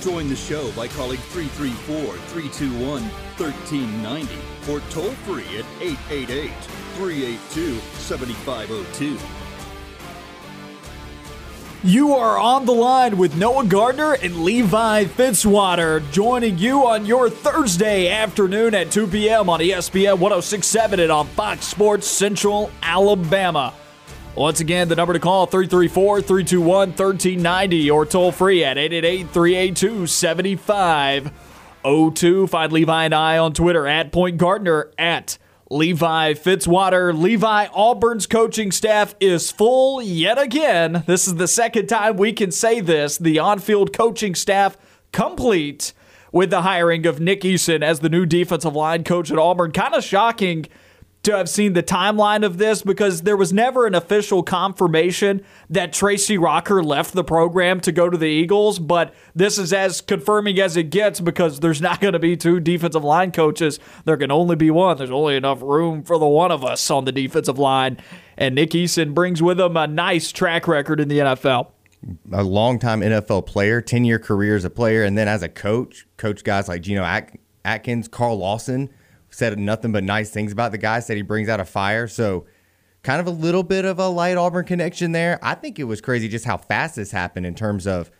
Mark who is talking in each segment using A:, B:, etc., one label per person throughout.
A: Join the show by calling 334 321 1390 or toll free at 888 382 7502.
B: You are on the line with Noah Gardner and Levi Fitzwater, joining you on your Thursday afternoon at 2 p.m. on ESPN 1067 and on Fox Sports Central Alabama. Once again, the number to call 334 321 1390 or toll free at 888 382 7502. Find Levi and I on Twitter at Point Gardner at Levi Fitzwater. Levi Auburn's coaching staff is full yet again. This is the second time we can say this. The on field coaching staff complete with the hiring of Nick Eason as the new defensive line coach at Auburn. Kind of shocking to have seen the timeline of this because there was never an official confirmation that Tracy Rocker left the program to go to the Eagles, but this is as confirming as it gets because there's not going to be two defensive line coaches. There can only be one. There's only enough room for the one of us on the defensive line. And Nick Eason brings with him a nice track record in the NFL.
C: a longtime NFL player, 10 year career as a player, and then as a coach, coach guys like Geno Atkins, Carl Lawson said nothing but nice things about the guy, said he brings out a fire. So, kind of a little bit of a light Auburn connection there. I think it was crazy just how fast this happened in terms of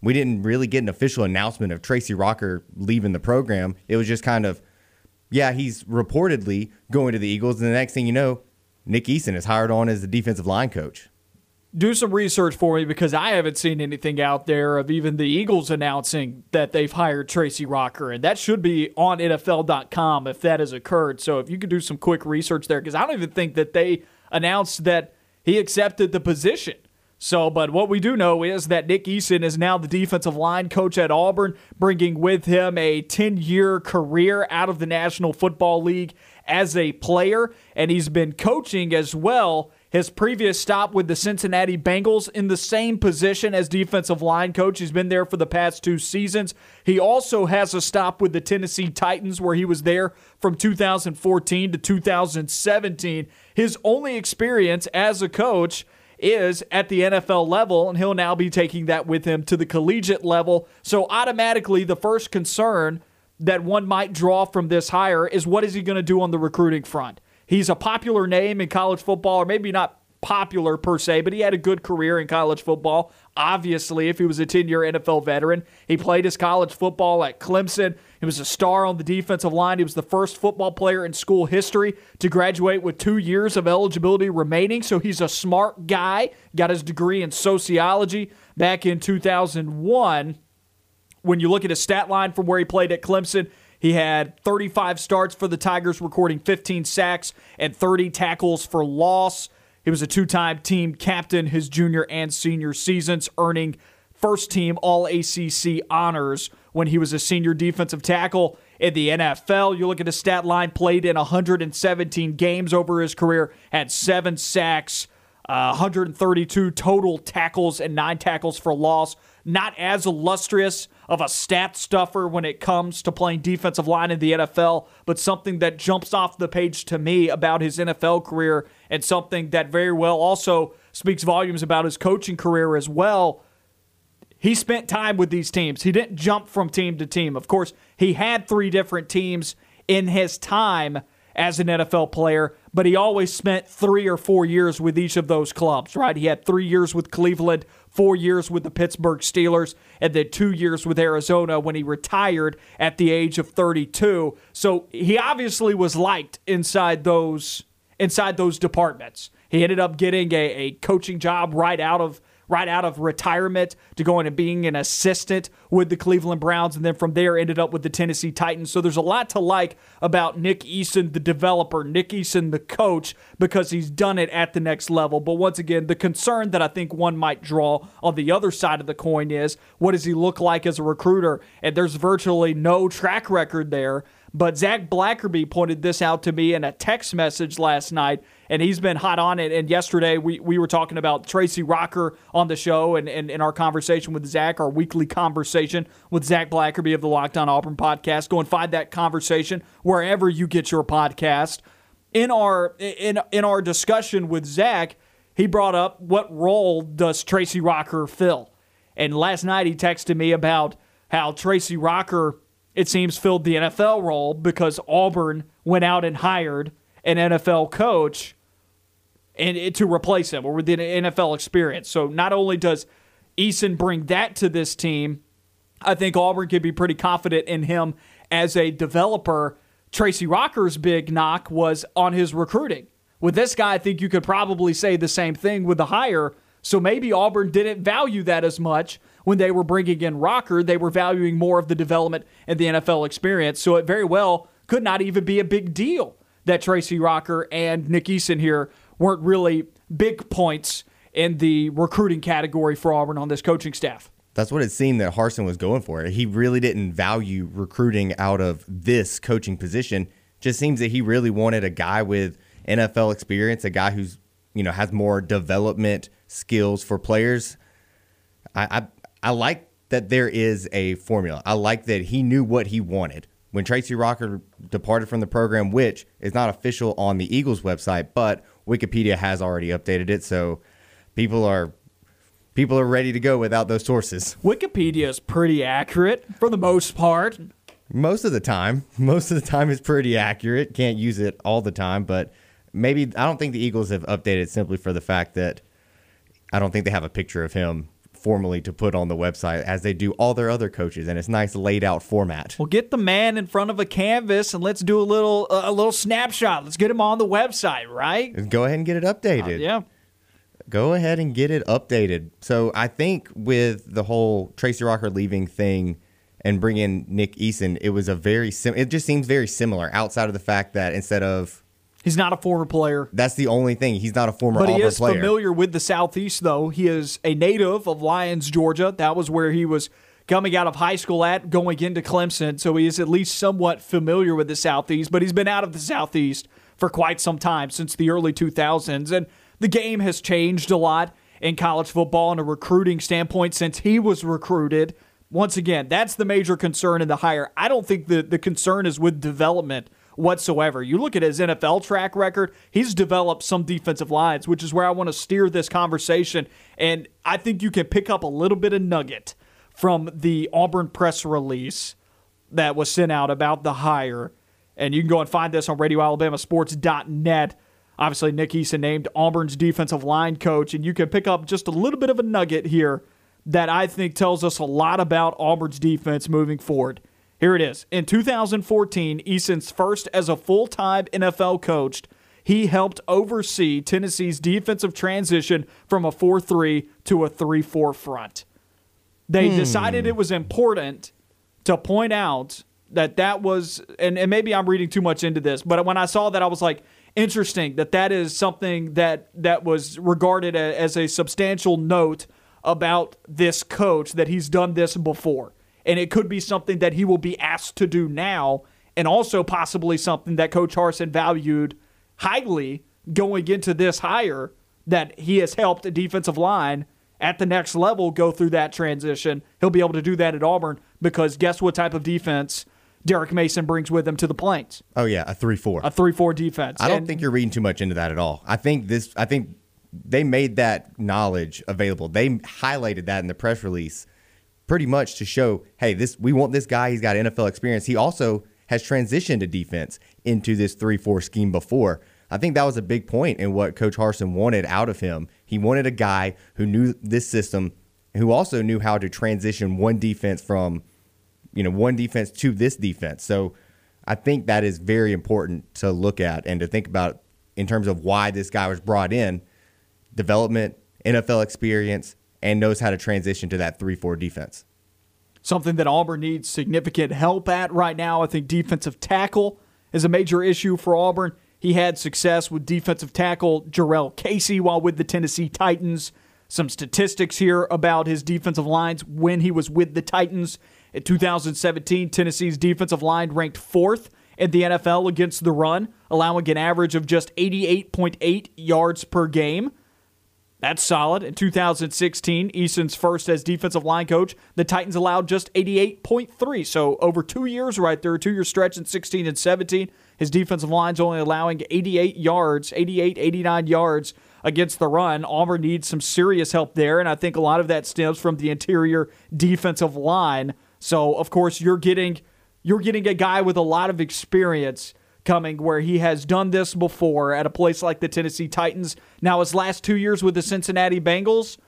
C: we didn't really get an official announcement of Tracy Rocker leaving the program. It was just kind of, yeah, he's reportedly going to the Eagles. And the next thing you know, Nick Eason is hired on as the defensive line coach.
B: Do some research for me because I haven't seen anything out there of even the Eagles announcing that they've hired Tracy Rocker, and that should be on NFL.com if that has occurred. So if you could do some quick research there, because I don't even think that they announced that he accepted the position. So, but what we do know is that Nick Eason is now the defensive line coach at Auburn, bringing with him a 10 year career out of the National Football League as a player, and he's been coaching as well his previous stop with the Cincinnati Bengals in the same position as defensive line coach. He's been there for the past two seasons. He also has a stop with the Tennessee Titans where he was there from 2014 to 2017. His only experience as a coach is at the NFL level, and he'll now be taking that with him to the collegiate level. So, automatically, the first concern that one might draw from this hire is what is he going to do on the recruiting front? He's a popular name in college football, or maybe not popular per se, but he had a good career in college football. Obviously, if he was a 10 year NFL veteran, he played his college football at Clemson. He was a star on the defensive line. He was the first football player in school history to graduate with two years of eligibility remaining. So he's a smart guy. Got his degree in sociology back in 2001. When you look at his stat line from where he played at Clemson, he had 35 starts for the Tigers, recording 15 sacks and 30 tackles for loss. He was a two time team captain his junior and senior seasons, earning first team All ACC honors when he was a senior defensive tackle in the NFL. You look at his stat line, played in 117 games over his career, had seven sacks, uh, 132 total tackles, and nine tackles for loss. Not as illustrious of a stat stuffer when it comes to playing defensive line in the NFL, but something that jumps off the page to me about his NFL career and something that very well also speaks volumes about his coaching career as well. He spent time with these teams. He didn't jump from team to team. Of course, he had three different teams in his time as an NFL player, but he always spent three or four years with each of those clubs, right? He had three years with Cleveland, four years with the Pittsburgh Steelers, and then two years with Arizona when he retired at the age of 32. So he obviously was liked inside those inside those departments. He ended up getting a, a coaching job right out of right out of retirement to going and being an assistant with the Cleveland Browns, and then from there ended up with the Tennessee Titans. So there's a lot to like about Nick Eason, the developer, Nick Eason, the coach, because he's done it at the next level. But once again, the concern that I think one might draw on the other side of the coin is what does he look like as a recruiter? And there's virtually no track record there But Zach Blackerby pointed this out to me in a text message last night, and he's been hot on it. And yesterday we, we were talking about Tracy Rocker on the show and in and our conversation with Zach, our weekly conversation with Zach Blackerby of the Locked On Auburn podcast. Go and find that conversation wherever you get your podcast. In our in in our discussion with Zach, he brought up what role does Tracy Rocker fill? And last night he texted me about how Tracy Rocker, it seems, filled the NFL role because Auburn went out and hired an NFL coach and to replace him or with the NFL experience. So not only does Eason bring that to this team, I think Auburn could be pretty confident in him as a developer. Tracy Rocker's big knock was on his recruiting. With this guy, I think you could probably say the same thing with the hire. So maybe Auburn didn't value that as much when they were bringing in Rocker. They were valuing more of the development and the NFL experience. So it very well could not even be a big deal that Tracy Rocker and Nick Eason here weren't really big points in the recruiting category for Auburn on this coaching staff.
C: That's what it seemed that Harsin was going for. He really didn't value recruiting out of this coaching position. Just seems that he really wanted a guy with NFL experience, a guy who's you know has more development skills for players. I, I I like that there is a formula. I like that he knew what he wanted when Tracy Rocker departed from the program, which is not official on the Eagles website, but Wikipedia has already updated it, so people are people are ready to go without those sources.
B: Wikipedia is pretty accurate for the most part.
C: Most of the time, most of the time is pretty accurate. Can't use it all the time, but maybe I don't think the Eagles have updated simply for the fact that I don't think they have a picture of him formally to put on the website as they do all their other coaches and it's nice laid out format.
B: Well, get the man in front of a canvas and let's do a little uh, a little snapshot. Let's get him on the website, right?
C: Go ahead and get it updated. Uh,
B: yeah.
C: Go ahead and get it updated. So I think with the whole Tracy Rocker leaving thing and bringing Nick Eason, it was a very sim- it just seems very similar outside of the fact that instead of
B: He's not a former player.
C: That's the only thing. He's not a former
B: but
C: he
B: is
C: player.
B: familiar with the Southeast, though. He is a native of Lyons, Georgia. That was where he was coming out of high school at, going into Clemson. So he is at least somewhat familiar with the Southeast, but he's been out of the Southeast for quite some time, since the early 2000s. And the game has changed a lot in college football in a recruiting standpoint since he was recruited. Once again, that's the major concern in the hire. I don't think the, the concern is with development whatsoever. You look at his NFL track record, he's developed some defensive lines, which is where I want to steer this conversation. And I think you can pick up a little bit of nugget from the Auburn press release that was sent out about the hire. And you can go and find this on RadioAlabamaSports.net. Obviously, Nick Eason named Auburn's defensive line coach, and you can pick up just a little bit of a nugget here that I think tells us a lot about Auburn's defense moving forward. Here it is. In 2014, Eason's first as a full time NFL coach, he helped oversee Tennessee's defensive transition from a 4 3 to a 3 4 front. They hmm. decided it was important to point out that that was, and, and maybe I'm reading too much into this, but when I saw that, I was like, interesting that that is something that that was regarded as a substantial note about this coach that he's done this before and it could be something that he will be asked to do now, and also possibly something that Coach Harsin valued highly going into this hire that he has helped a defensive line at the next level go through that transition. He'll be able to do that at Auburn because guess what type of defense Derek Mason brings with him to the Plains?
C: Oh yeah, a three four.
B: A three four defense.
C: I don't and, think you're reading too much into that at all. I think this. I think they made that knowledge available. They highlighted that in the press release pretty much to show, hey, this we want this guy. He's got NFL experience. He also has transitioned to defense into this three-four scheme before. I think that was a big point in what Coach Harsin wanted out of him. He wanted a guy who knew this system, who also knew how to transition one defense from, you know, one defense to this defense. So I think that is very important to look at and to think about in terms of why this guy was brought in. Development, NFL experience, and knows how to transition to that 3 4 defense.
B: Something that Auburn needs significant help at right now. I think defensive tackle is a major issue for Auburn. He had success with defensive tackle Jurrell Casey while with the Tennessee Titans. Some statistics here about his defensive lines when he was with the Titans. In 2017, Tennessee's defensive line ranked fourth in the NFL against the run, allowing an average of just 88.8 yards per game. That's solid. In 2016, Eason's first as defensive line coach, the Titans allowed just 88.3. So over two years, right there, two year stretch in 16 and 17, his defensive line's only allowing 88 yards, 88, 89 yards against the run. Auburn needs some serious help there, and I think a lot of that stems from the interior defensive line. So of course you're getting you're getting a guy with a lot of experience coming where he has done this before at a place like the Tennessee Titans. Now his last two years with the Cincinnati Bengals,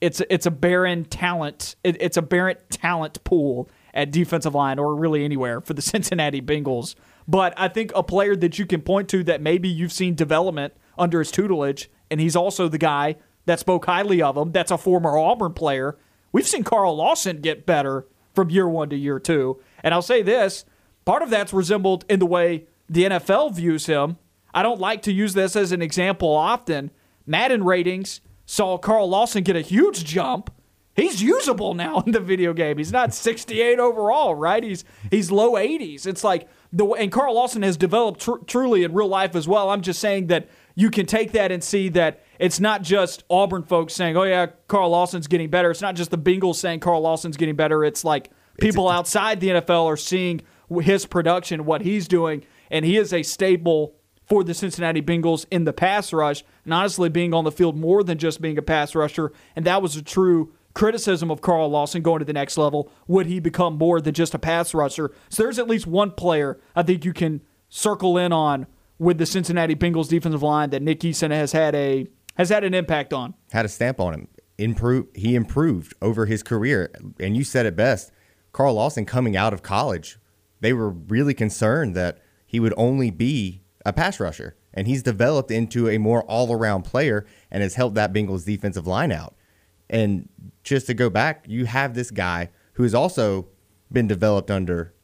B: it's it's a barren talent. It, it's a barren talent pool at defensive line or really anywhere for the Cincinnati Bengals. But I think a player that you can point to that maybe you've seen development under his tutelage, and he's also the guy that spoke highly of him. That's a former Auburn player. We've seen Carl Lawson get better from year one to year two. And I'll say this part of that's resembled in the way the NFL views him. I don't like to use this as an example often. Madden ratings saw Carl Lawson get a huge jump. He's usable now in the video game. He's not 68 overall, right? He's he's low 80s. It's like the and Carl Lawson has developed tr- truly in real life as well. I'm just saying that you can take that and see that it's not just Auburn folks saying, "Oh yeah, Carl Lawson's getting better." It's not just the Bengals saying Carl Lawson's getting better. It's like people it's, outside the NFL are seeing his production, what he's doing, and he is a staple for the Cincinnati Bengals in the pass rush, and honestly being on the field more than just being a pass rusher, and that was a true criticism of Carl Lawson going to the next level. Would he become more than just a pass rusher? So there's at least one player I think you can circle in on with the Cincinnati Bengals defensive line that Nick Eason has had a has had an impact on.
C: Had a stamp on him. Improve he improved over his career. And you said it best. Carl Lawson coming out of college, they were really concerned that he would only be a pass rusher. And he's developed into a more all around player and has helped that Bengals defensive line out. And just to go back, you have this guy who has also been developed under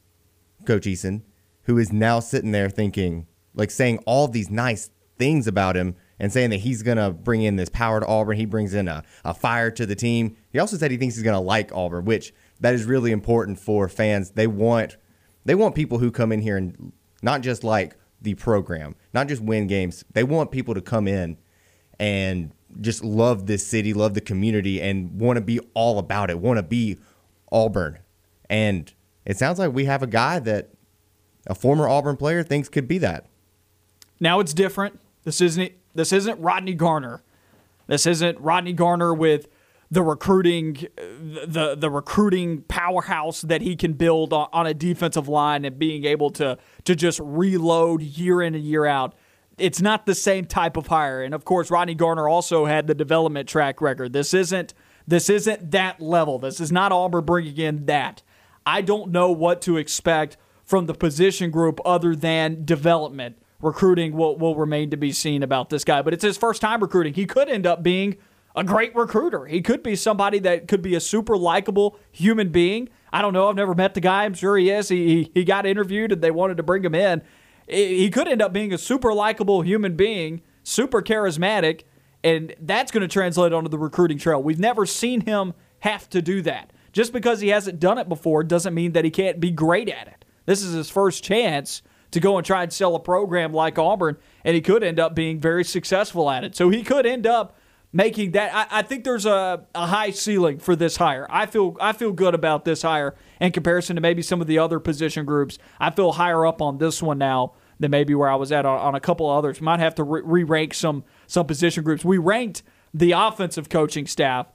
C: Coach Eason, who is now sitting there thinking, like saying all these nice things about him and saying that he's going to bring in this power to Auburn. He brings in a, a fire to the team. He also said he thinks he's going to like Auburn, which that is really important for fans. They want they want people who come in here and not just like the program, not just win games. They want people to come in and just love this city, love the community, and want to be all about it, want to be Auburn. And it sounds like we have a guy that a former Auburn player thinks could be that.
B: Now it's different. This isn't this isn't Rodney Garner. This isn't Rodney Garner with the recruiting the the recruiting powerhouse that he can build on, a defensive line and being able to to just reload year in and year out. It's not the same type of hire. And of course, Rodney Garner also had the development track record. This isn't this isn't that level. This is not Auburn bringing in that. I don't know what to expect from the position group other than development recruiting will, will remain to be seen about this guy. But it's his first time recruiting. He could end up being a great recruiter. He could be somebody that could be a super likable human being. I don't know. I've never met the guy. I'm sure he is. He, he got interviewed and they wanted to bring him in. He could end up being a super likable human being, super charismatic, and that's going to translate onto the recruiting trail. We've never seen him have to do that. Just because he hasn't done it before doesn't mean that he can't be great at it. This is his first chance to go and try and sell a program like Auburn, and he could end up being very successful at it. So he could end up making that. I, I think there's a, a high ceiling for this hire. I feel I feel good about this hire in comparison to maybe some of the other position groups. I feel higher up on this one now than maybe where I was at on, on a couple others. Might have to re rank some some position groups. We ranked the offensive coaching staff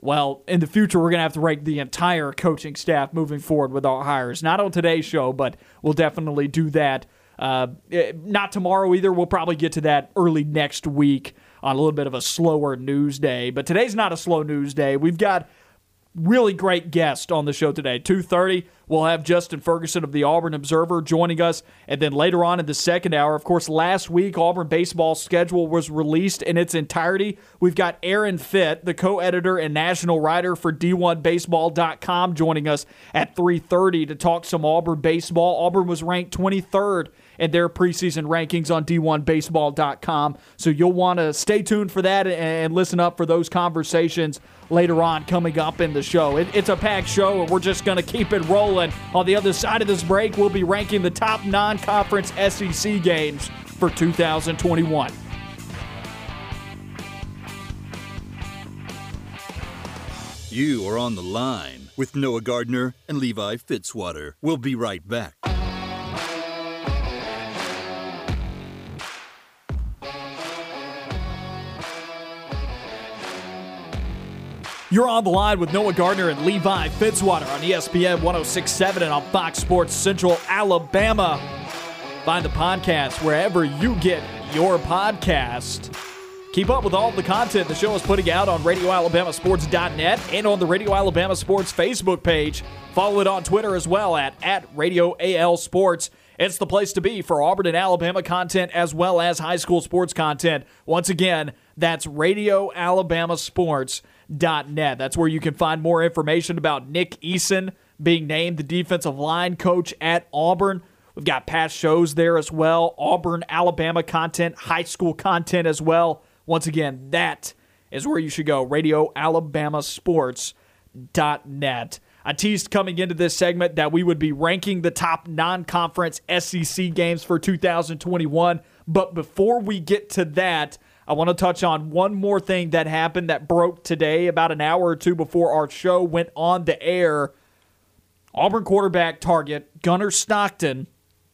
B: well, in the future, we're going to have to rank the entire coaching staff moving forward with our hires. Not on today's show, but we'll definitely do that. Uh, eh, not tomorrow either. We'll probably get to that early next week on a little bit of a slower news day. But today's not a slow news day. We've got really great guest on the show today. 2:30, we'll have Justin Ferguson of the Auburn Observer joining us, and then later on in the second hour, of course, last week Auburn baseball schedule was released in its entirety. We've got Aaron Fitt, the co-editor and national writer for D1Baseball.com, joining us at 3:30 to talk some Auburn baseball. Auburn was ranked 23rd in their preseason rankings on D1Baseball.com, so you'll want to stay tuned for that and listen up for those conversations later on coming up in the show. It, it's a packed show, and we're just going to keep it rolling. On the other side of this break, we'll be ranking the top non conference SEC games for 2021.
A: You are on the line with Noah Gardner and Levi Fitzwater. We'll be right back.
B: You're on the line with Noah Gardner and Levi Fitzwater on ESPN 1067 and on Fox Sports Central Alabama. Find the podcast wherever you get your podcast. Keep up with all the content the show is putting out on RadioAlabamaSports.net and on the Radio Alabama Sports Facebook page. Follow it on Twitter as well at, at Radio AL Sports. It's the place to be for Auburn and Alabama content as well as high school sports content. Once again, that's Radio Alabama Sports net. That's where you can find more information about Nick Eason being named the defensive line coach at Auburn. We've got past shows there as well, Auburn, Alabama content, high school content as well. Once again, that is where you should go. Radio Alabama Sports.net. I teased coming into this segment that we would be ranking the top non conference SEC games for 2021. But before we get to that, I want to touch on one more thing that happened that broke today about an hour or two before our show went on the air. Auburn quarterback target Gunnar Stockton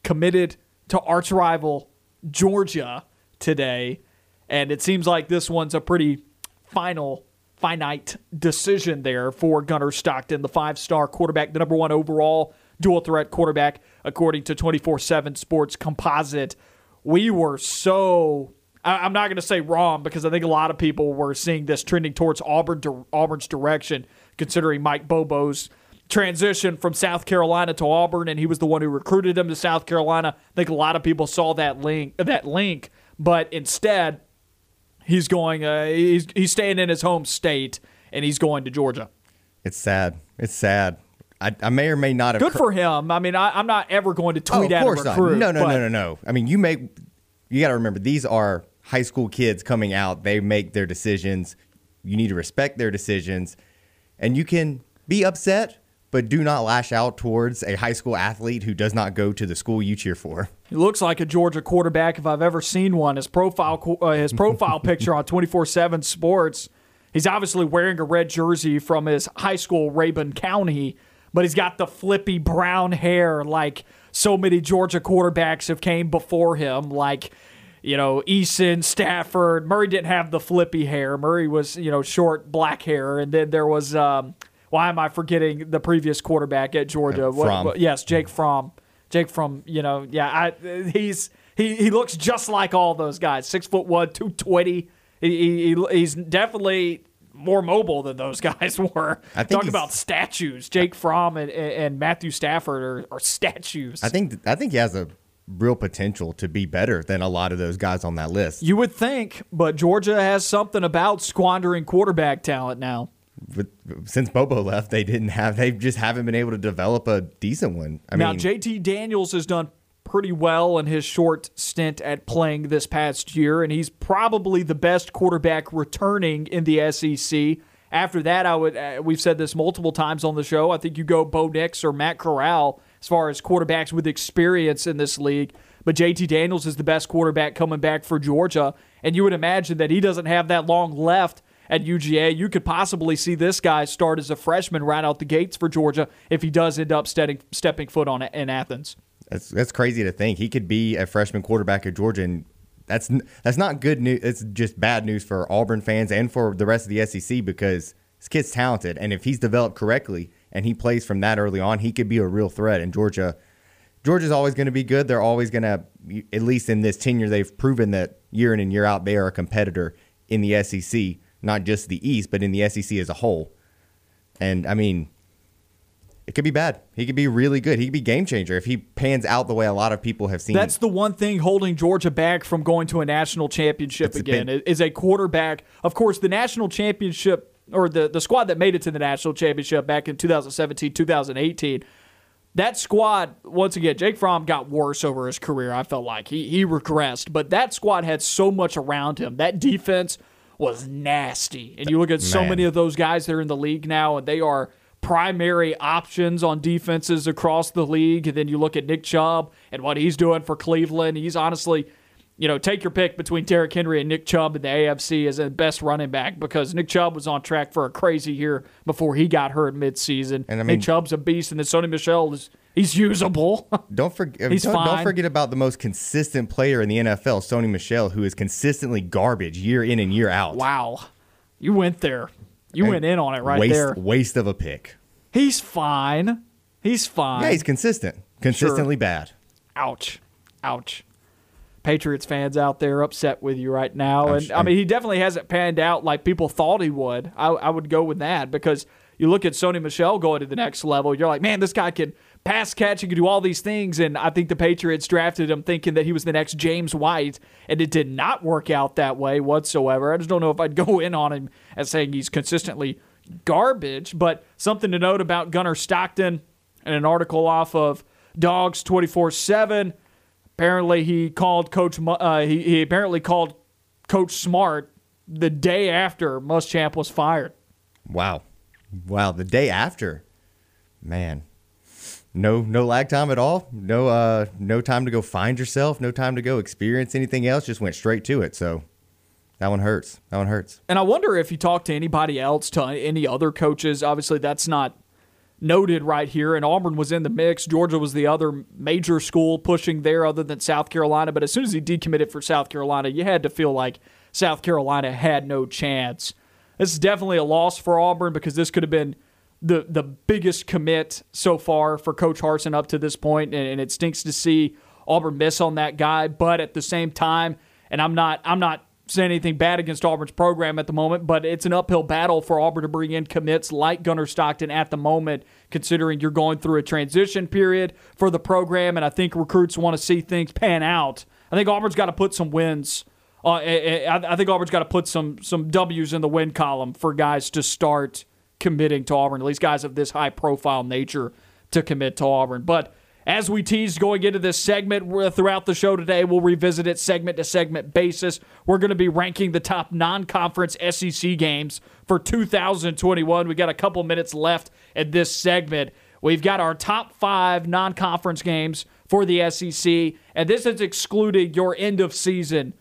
B: committed to arch rival Georgia today. And it seems like this one's a pretty final, finite decision there for Gunnar Stockton, the five star quarterback, the number one overall dual threat quarterback, according to 24 7 Sports Composite. We were so I, am not going to say wrong because I think a lot of people were seeing this trending towards Auburn Auburn's direction, considering Mike Bobo's transition from South Carolina to Auburn, and he was the one who recruited him to South Carolina. I think a lot of people saw that link, that link, but instead, he's going. Uh, he's he's staying in his home state, and he's going to Georgia.
C: It's sad. It's sad. I, I may or may not have.
B: Good cr- for him. I mean, I, am not ever going to tweet
C: oh,
B: at a recruit.
C: Not. No, no, no, no, no. I mean, you make. You got to remember these are high school kids coming out, they make their decisions. You need to respect their decisions. And you can be upset, but do not lash out towards a high school athlete who does not go to the school you cheer for.
B: He looks like a Georgia quarterback if I've ever seen one. His profile uh, his profile picture on 24/7 Sports. He's obviously wearing a red jersey from his high school Rabun County, but he's got the flippy brown hair like so many Georgia quarterbacks have came before him like you know, Eason, Stafford. Murray didn't have the flippy hair. Murray was, you know, short black hair. And then there was, um, why am I forgetting the previous quarterback at Georgia?
C: What,
B: what, yes, Jake Fromm. Jake Fromm, you know, yeah, I, he's he he looks just like all those guys. Six foot one, two twenty. He, he, he's definitely more mobile than those guys were. I think Talk about statues. Jake Fromm and, and Matthew Stafford are, are statues.
C: I think I think he has a real potential to be better than a lot of those guys on that list.
B: You would think, but Georgia has something about squandering quarterback talent now.
C: But since Bobo left, they didn't have. They just haven't been able to develop a decent one. I
B: now,
C: mean,
B: JT Daniels has done pretty well in his short stint at playing this past year, and he's probably the best quarterback returning in the SEC. After that, I would. Uh, we've said this multiple times on the show. I think you go Bo Nix or Matt Corral as far as quarterbacks with experience in this league. But JT Daniels is the best quarterback coming back for Georgia. And you would imagine that he doesn't have that long left at UGA. You could possibly see this guy start as a freshman right out the gates for Georgia if he does end up stepping, stepping foot on in Athens.
C: That's that's crazy to think. He could be a freshman quarterback at Georgia and that's that's not good news. It's just bad news for Auburn fans and for the rest of the SEC because this kid's talented and if he's developed correctly, and he plays from that early on, he could be a real threat. And Georgia, Georgia's always going to be good. They're always going to, at least in this tenure, they've proven that year in and year out they are a competitor in the SEC, not just the East, but in the SEC as a whole. And I mean, it could be bad. He could be really good. He could be game changer if he pans out the way a lot of people have seen.
B: That's the one thing holding Georgia back from going to a national championship it's again been, is a quarterback. Of course, the national championship or the, the squad that made it to the national championship back in 2017, 2018, that squad, once again, Jake Fromm got worse over his career, I felt like. He, he regressed, but that squad had so much around him. That defense was nasty. And you look at so many of those guys that are in the league now, and they are primary options on defenses across the league. And then you look at Nick Chubb and what he's doing for Cleveland. He's honestly, you know, take your pick between Derrick Henry and Nick Chubb in the AFC as the best running back because Nick Chubb was on track for a crazy year before he got hurt midseason.
C: And I mean-
B: Nick Chubb's a beast, and then Sony Michel is he's usable.
C: Don't forget.
B: He's
C: don't, don't forget about the most consistent player in the NFL, Sony Michel, who is consistently garbage year in and year out.
B: wow, you went there. You went in on it right
C: waste,
B: there.
C: Waste of a pick.
B: He's fine. He's fine.
C: Yeah, he's consistent. Consistently bad.
B: Ouch. Ouch. Patriots fans out there upset with you right now. And I mean, he definitely hasn't panned out like people thought he would. I, I would go with that because you look at Sony Michel going to the next level. You're like, man, this guy can pass catch. He can do all these things. And I think the Patriots drafted him thinking that he was the next James White. And it did not work out that way whatsoever. I just don't know if I'd go in on him as saying he's consistently garbage. But something to note about Gunnar Stockton and an article off of Dawgs 24 7. Apparently, he called Coach. Uh, he, he apparently called Coach Smart the day after Muschamp was fired.
C: Wow. Wow. The day after. Man. No no lag time at all. No uh no time to go find yourself, no time to go experience anything else. Just went straight to it. So that one hurts. That one hurts.
B: And I wonder if you talked to anybody else, to any other coaches. Obviously, that's not noted right here. And Auburn was in the mix. Georgia was the other major school pushing there, other than South Carolina. But as soon as he decommitted for South Carolina, you had to feel like South Carolina had no chance. This is definitely a loss for Auburn because this could have been the the biggest commit so far for Coach Harsin up to this point, and, and it stinks to see Auburn miss on that guy. But at the same time, and I'm not I'm not saying anything bad against Auburn's program at the moment, but it's an uphill battle for Auburn to bring in commits like Gunnar Stockton at the moment, considering you're going through a transition period for the program, and I think recruits want to see things pan out. I think Auburn's got to put some wins. Uh, I, I- I think Auburn's got to put some some W's in the win column for guys to start committing to Auburn, at least guys of this high profile nature to commit to Auburn. But as we teased going into this segment throughout the show today, we'll revisit it segment to segment basis. We're going to be ranking the top non conference SEC games for 2021. We got a couple minutes left in this segment. We've got our top five non conference games for the SEC, and this is excluding your end of season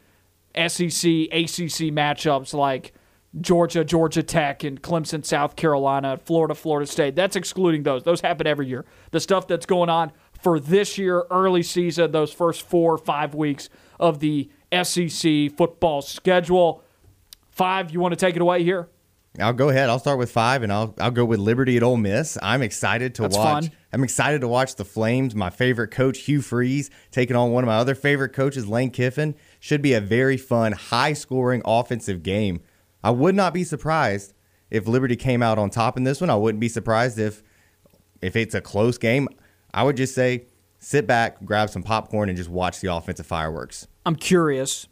B: SEC, ACC matchups like Georgia, Georgia Tech, and Clemson, South Carolina, Florida, Florida State. That's excluding those. Those happen every year. The stuff that's going on for this year, early season, those first four or five weeks of the SEC football schedule. Five, you want to take it away here?
C: I'll go ahead. I'll start with five, and I'll I'll go with Liberty at Ole Miss. I'm excited to
B: That's
C: watch.
B: fun.
C: I'm excited to watch the Flames. My favorite coach, Hugh Freeze, taking on one of my other favorite coaches, Lane Kiffin. Should be a very fun, high-scoring offensive game. I would not be surprised if Liberty came out on top in this one. I wouldn't be surprised if if it's a close game. I would just say sit back, grab some popcorn, and just watch the offensive fireworks.
B: I'm curious.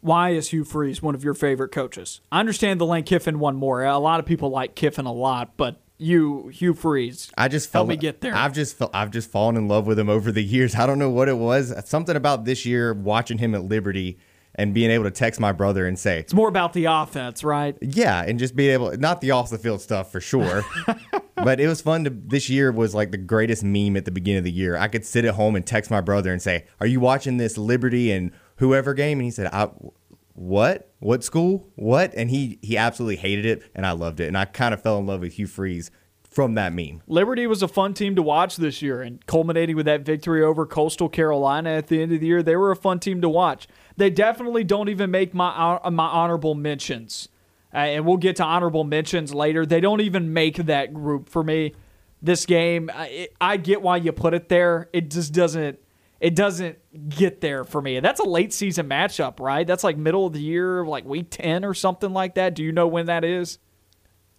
B: Why is Hugh Freeze one of your favorite coaches? I understand the Lane Kiffin one more. A lot of people like Kiffin a lot, but you, Hugh Freeze,
C: I just
B: Help
C: felt,
B: me get there.
C: I've just felt, I've just fallen in love with him over the years. I don't know what it was. Something about this year watching him at Liberty and being able to text my brother and say,
B: it's more about the offense, right?
C: yeah, and just being able not the off the field stuff for sure. but it was fun to this year was like the greatest meme at the beginning of the year. I could sit at home and text my brother and say, "Are you watching this Liberty and whoever game?" And he said, I, "What? What school? What?" And he he absolutely hated it and I loved it. And I kind of fell in love with Hugh Freeze from that meme.
B: Liberty was a fun team to watch this year, and culminating with that victory over Coastal Carolina at the end of the year, they were a fun team to watch. They definitely don't even make my hon- my honorable mentions, uh, and we'll get to honorable mentions later. They don't even make that group for me. This game, I, it, I get why you put it there. It just doesn't. It doesn't get there for me. And that's a late season matchup, right? That's like middle of the year, like week ten or something like that. Do you know when that is?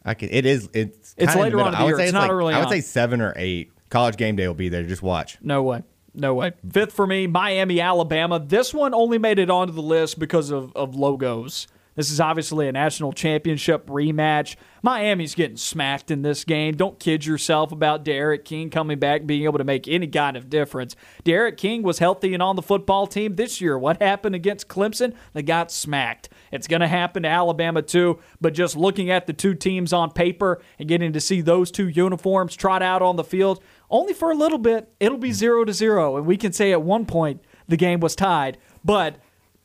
C: I can. It is. It's.
B: It's later on in the
C: I would
B: year.
C: say
B: It's not
C: like,
B: early
C: I would say seven or eight. College game day will be there. Just watch.
B: No way. No way. Fifth for me, Miami, Alabama. This one only made it onto the list because of, of logos. This is obviously a national championship rematch. Miami's getting smacked in this game. Don't kid yourself about D'Eriq King coming back, being able to make any kind of difference. D'Eriq King was healthy and on the football team this year. What happened against Clemson? They got smacked. It's going to happen to Alabama too, but just looking at the two teams on paper and getting to see those two uniforms trot out on the field, only for a little bit, it'll be zero to zero. And we can say at one point the game was tied. But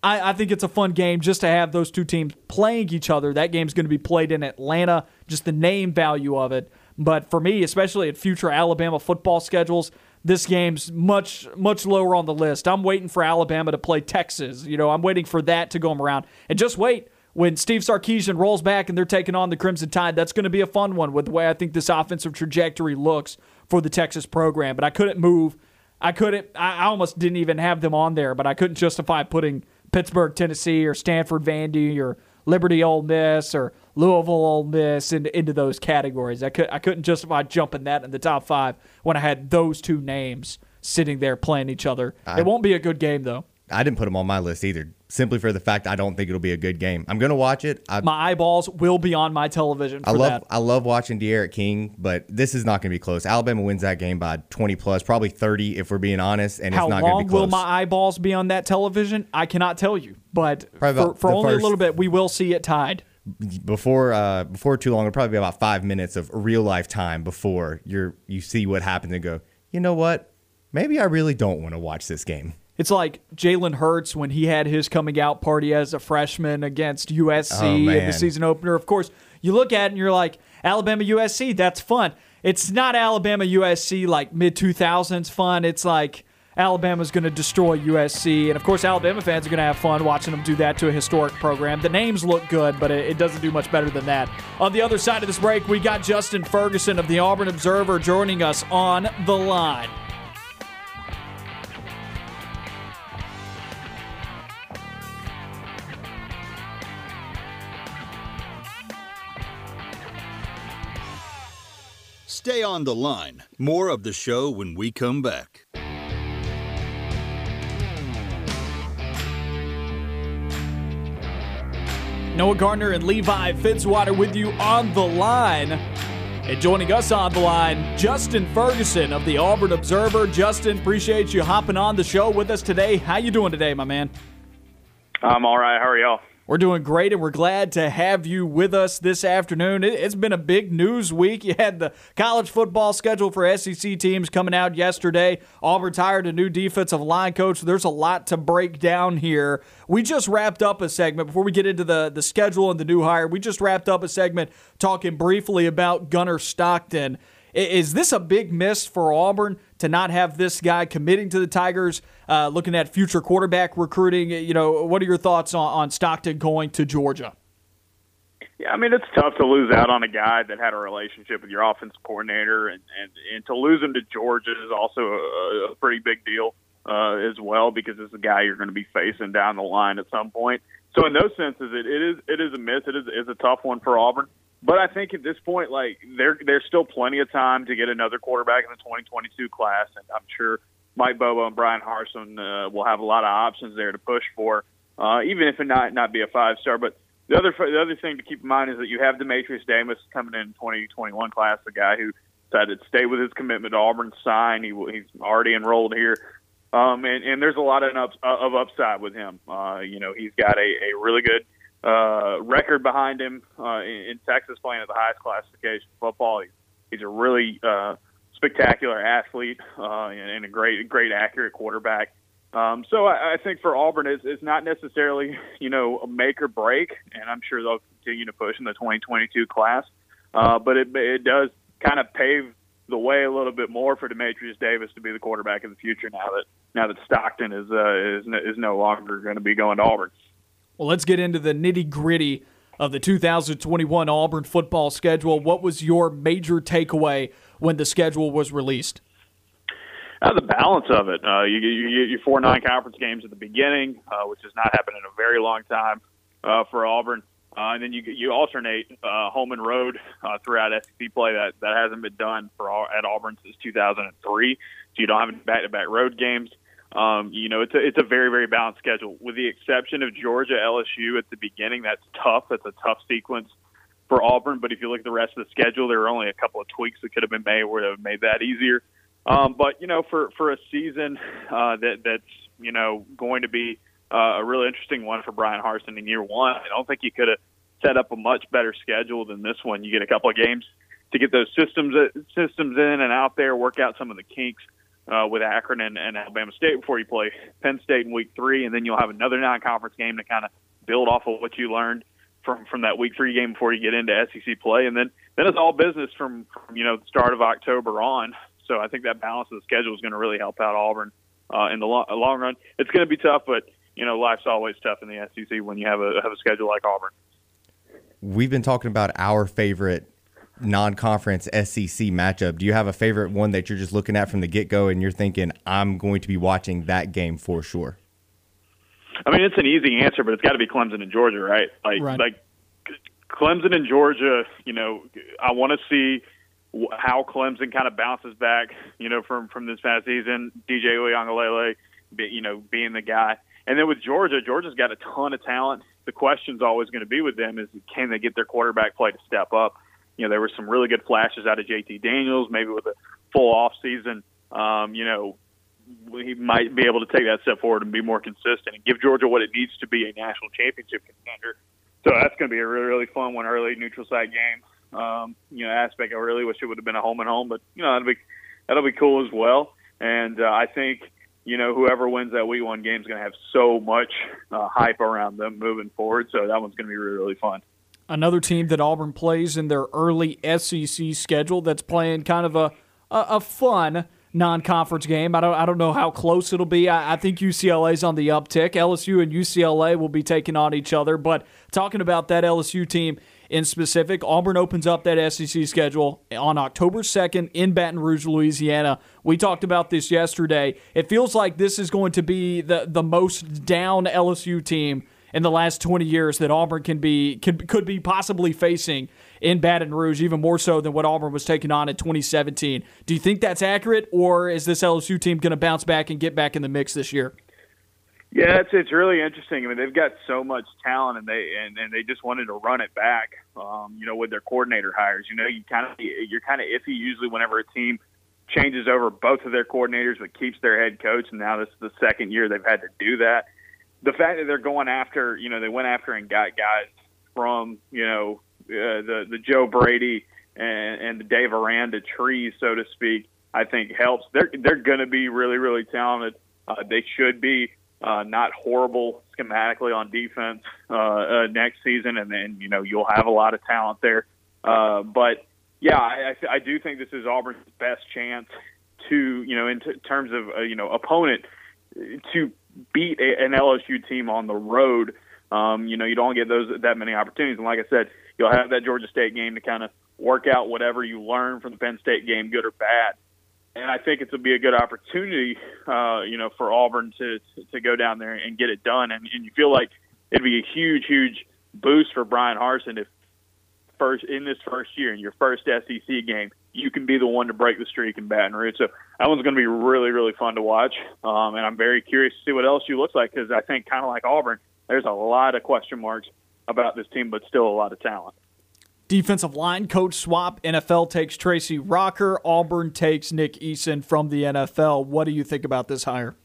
B: I, I, think it's a fun game just to have those two teams playing each other. That game's going to be played in Atlanta, just the name value of it. But for me, especially at future Alabama football schedules, this game's much much lower on the list. I'm waiting for Alabama to play Texas. You know, I'm waiting for that to go around. And just wait when Steve Sarkisian rolls back and they're taking on the Crimson Tide. That's going to be a fun one with the way I think this offensive trajectory looks for the Texas program. But I couldn't move. I couldn't. I almost didn't even have them on there, but I couldn't justify putting Pittsburgh, Tennessee, or Stanford, Vandy, or Liberty, Ole Miss, or Louisville, Ole Miss into, into those categories. I could I couldn't justify jumping that in the top five when I had those two names sitting there playing each other. I, it won't be a good game though.
C: I didn't put them on my list either simply for the fact I don't think it'll be a good game. I'm going to watch it. I,
B: my eyeballs will be on my television. I
C: love
B: that.
C: I love watching D'Eriq King, but this is not going to be close. Alabama wins that game by 20 plus, probably 30 if we're being honest. And
B: how
C: it's not going to be close.
B: How long
C: will
B: my eyeballs be on that television? I cannot tell you, but for, for only first, a little bit, we will see it tied.
C: Before uh, before too long, it'll probably be about five minutes of real life time before you're you see what happens and go, you know what? Maybe I really don't want to watch this game.
B: It's like Jalen Hurts when he had his coming out party as a freshman against USC oh, in the season opener. Of course, you look at it and you're like, Alabama USC, that's fun. It's not Alabama USC like mid 2000s fun. It's like Alabama's going to destroy USC. And of course, Alabama fans are going to have fun watching them do that to a historic program. The names look good, but it, doesn't do much better than that. On the other side of this break, we got Justin Ferguson of the Auburn Observer joining us on the line.
A: Stay on the line. More of the show when we come back.
B: Noah Gardner and Levi Fitzwater with you on the line. And joining us on the line, Justin Ferguson of the Auburn Observer. Justin, appreciate you hopping on the show with us today. How you doing today, my man?
D: I'm all right. How are y'all?
B: We're doing great, and we're glad to have you with us this afternoon. It's been a big news week. You had the college football schedule for SEC teams coming out yesterday. Auburn hired a new defensive line coach. There's a lot to break down here. We just wrapped up a segment before we get into the, the schedule and the new hire. We just wrapped up a segment talking briefly about Gunnar Stockton. Is this a big miss for Auburn to not have this guy committing to the Tigers? Uh, looking at future quarterback recruiting, you know, what are your thoughts on, on Stockton going to Georgia?
D: Yeah, I mean it's tough to lose out on a guy that had a relationship with your offense coordinator, and and, and to lose him to Georgia is also a, a pretty big deal uh, as well because it's a guy you're going to be facing down the line at some point. So in those senses, it, it is it is a miss. It is, it is a tough one for Auburn. But I think at this point, like there, there's still plenty of time to get another quarterback in the 2022 class, and I'm sure Mike Bobo and Brian Harsin uh, will have a lot of options there to push for, uh, even if it not not be a five star. But the other the other thing to keep in mind is that you have Dematrius Davis coming in 2021 class, the guy who decided to stay with his commitment to Auburn, sign. He, he's already enrolled here. Um, and, and there's a lot of, of upside with him. Uh, you know, he's got a, a really good uh, record behind him uh, in, in Texas playing at the highest classification football. He's, he's a really uh, spectacular athlete uh, and, and a great, great accurate quarterback. Um, so I, I think for Auburn, it's, it's not necessarily you know a make or break, and I'm sure they'll continue to push in the 2022 class. Uh, but it, it does kind of pave the way a little bit more for Dematrius Davis to be the quarterback in the future now that now that Stockton is uh, is is no longer going to be going to Auburn.
B: Well, let's get into the nitty gritty of the 2021 Auburn football schedule. What was your major takeaway when the schedule was released?
D: Uh, the balance of it. Uh, you, you, you get your four non-conference games at the beginning, uh, which has not happened in a very long time uh, for Auburn, uh, and then you you alternate uh, home and road uh, throughout SEC play. That that hasn't been done for at Auburn since 2003. So you don't have back-to-back road games. Um, you know, it's a it's a very very balanced schedule, with the exception of Georgia LSU at the beginning. That's tough. That's a tough sequence for Auburn. But if you look at the rest of the schedule, there were only a couple of tweaks that could have been made where have made that easier. Um, but you know, for for a season uh, that that's you know going to be uh, a really interesting one for Bryan Harsin in year one, I don't think you could have set up a much better schedule than this one. You get a couple of games to get those systems uh, systems in and out there, work out some of the kinks uh, with Akron and, and Alabama State before you play Penn State in week three, and then you'll have another non-conference game to kind of build off of what you learned from from that week three game before you get into SEC play, and then then it's all business from, from you know the start of October on. So I think that balance of the schedule is going to really help out Auburn uh, in the long, long run. It's going to be tough, but you know life's always tough in the SEC when you have a have a schedule like Auburn.
C: We've been talking about our favorite non-conference SEC matchup. Do you have a favorite one that you're just looking at from the get-go and you're thinking I'm going to be watching that game for sure?
D: I mean, it's an easy answer, but it's got to be Clemson and Georgia, right? Like, right. like Clemson and Georgia. You know, I want to see how Clemson kind of bounces back. You know, from from this past season, DJ Uiagalelei, you know, being the guy, and then with Georgia, Georgia's got a ton of talent. The question's always going to be with them is can they get their quarterback play to step up? You know, there were some really good flashes out of JT Daniels, maybe with a full off season. Um, you know, he might be able to take that step forward and be more consistent and give Georgia what it needs to be a national championship contender. So that's going to be a really, really fun one, early neutral site game. Um, you know, aspect. I really wish it would have been a home and home, but you know that'll be that'll be cool as well. And uh, I think you know whoever wins that week one game is going to have so much uh, hype around them moving forward. So that one's going to be really, really fun.
B: Another team that Auburn plays in their early SEC schedule that's playing kind of a a, a fun non-conference game. I don't I don't know how close it'll be. I, I think UCLA's on the uptick. LSU and UCLA will be taking on each other. But talking about that LSU team in specific, Auburn opens up that SEC schedule on October 2nd in Baton Rouge, Louisiana. We talked about this yesterday. It feels like this is going to be the the most down LSU team in the last 20 years that Auburn can be can, could be possibly facing in Baton Rouge, even more so than what Auburn was taking on in 2017. Do you think that's accurate, or is this LSU team going to bounce back and get back in the mix this year?
D: Yeah, it's it's really interesting. I mean, they've got so much talent, and they and, and they just wanted to run it back. Um, you know, with their coordinator hires, you know, you kind of you're kind of iffy usually whenever a team changes over both of their coordinators but keeps their head coach. And now this is the second year they've had to do that. The fact that they're going after, you know, they went after and got guys from, you know, uh, the the Joe Brady and, and the Dave Aranda trees, so to speak, I think helps. They're they're going to be really really talented. Uh, they should be uh, not horrible schematically on defense uh, uh, next season, and then you know you'll have a lot of talent there. Uh, but yeah, I, I do think this is Auburn's best chance to you know in t- terms of uh, you know opponent to beat a, an LSU team on the road. Um, you know you don't get those that many opportunities, and like I said, You'll have that Georgia State game to kind of work out whatever you learn from the Penn State game, good or bad. And I think it'll be a good opportunity, uh, you know, for Auburn to to go down there and get it done. And, and you feel like it'd be a huge, huge boost for Brian Harsin if first in this first year in your first SEC game, you can be the one to break the streak in Baton Rouge. So that one's going to be really, really fun to watch. Um, and I'm very curious to see what LSU looks like because I think kind of like Auburn, there's a lot of question marks about this team, but still a lot of talent.
B: Defensive line coach swap. NFL takes Tracy Rocker. Auburn takes Nick Eason from the NFL. What do you think about this hire?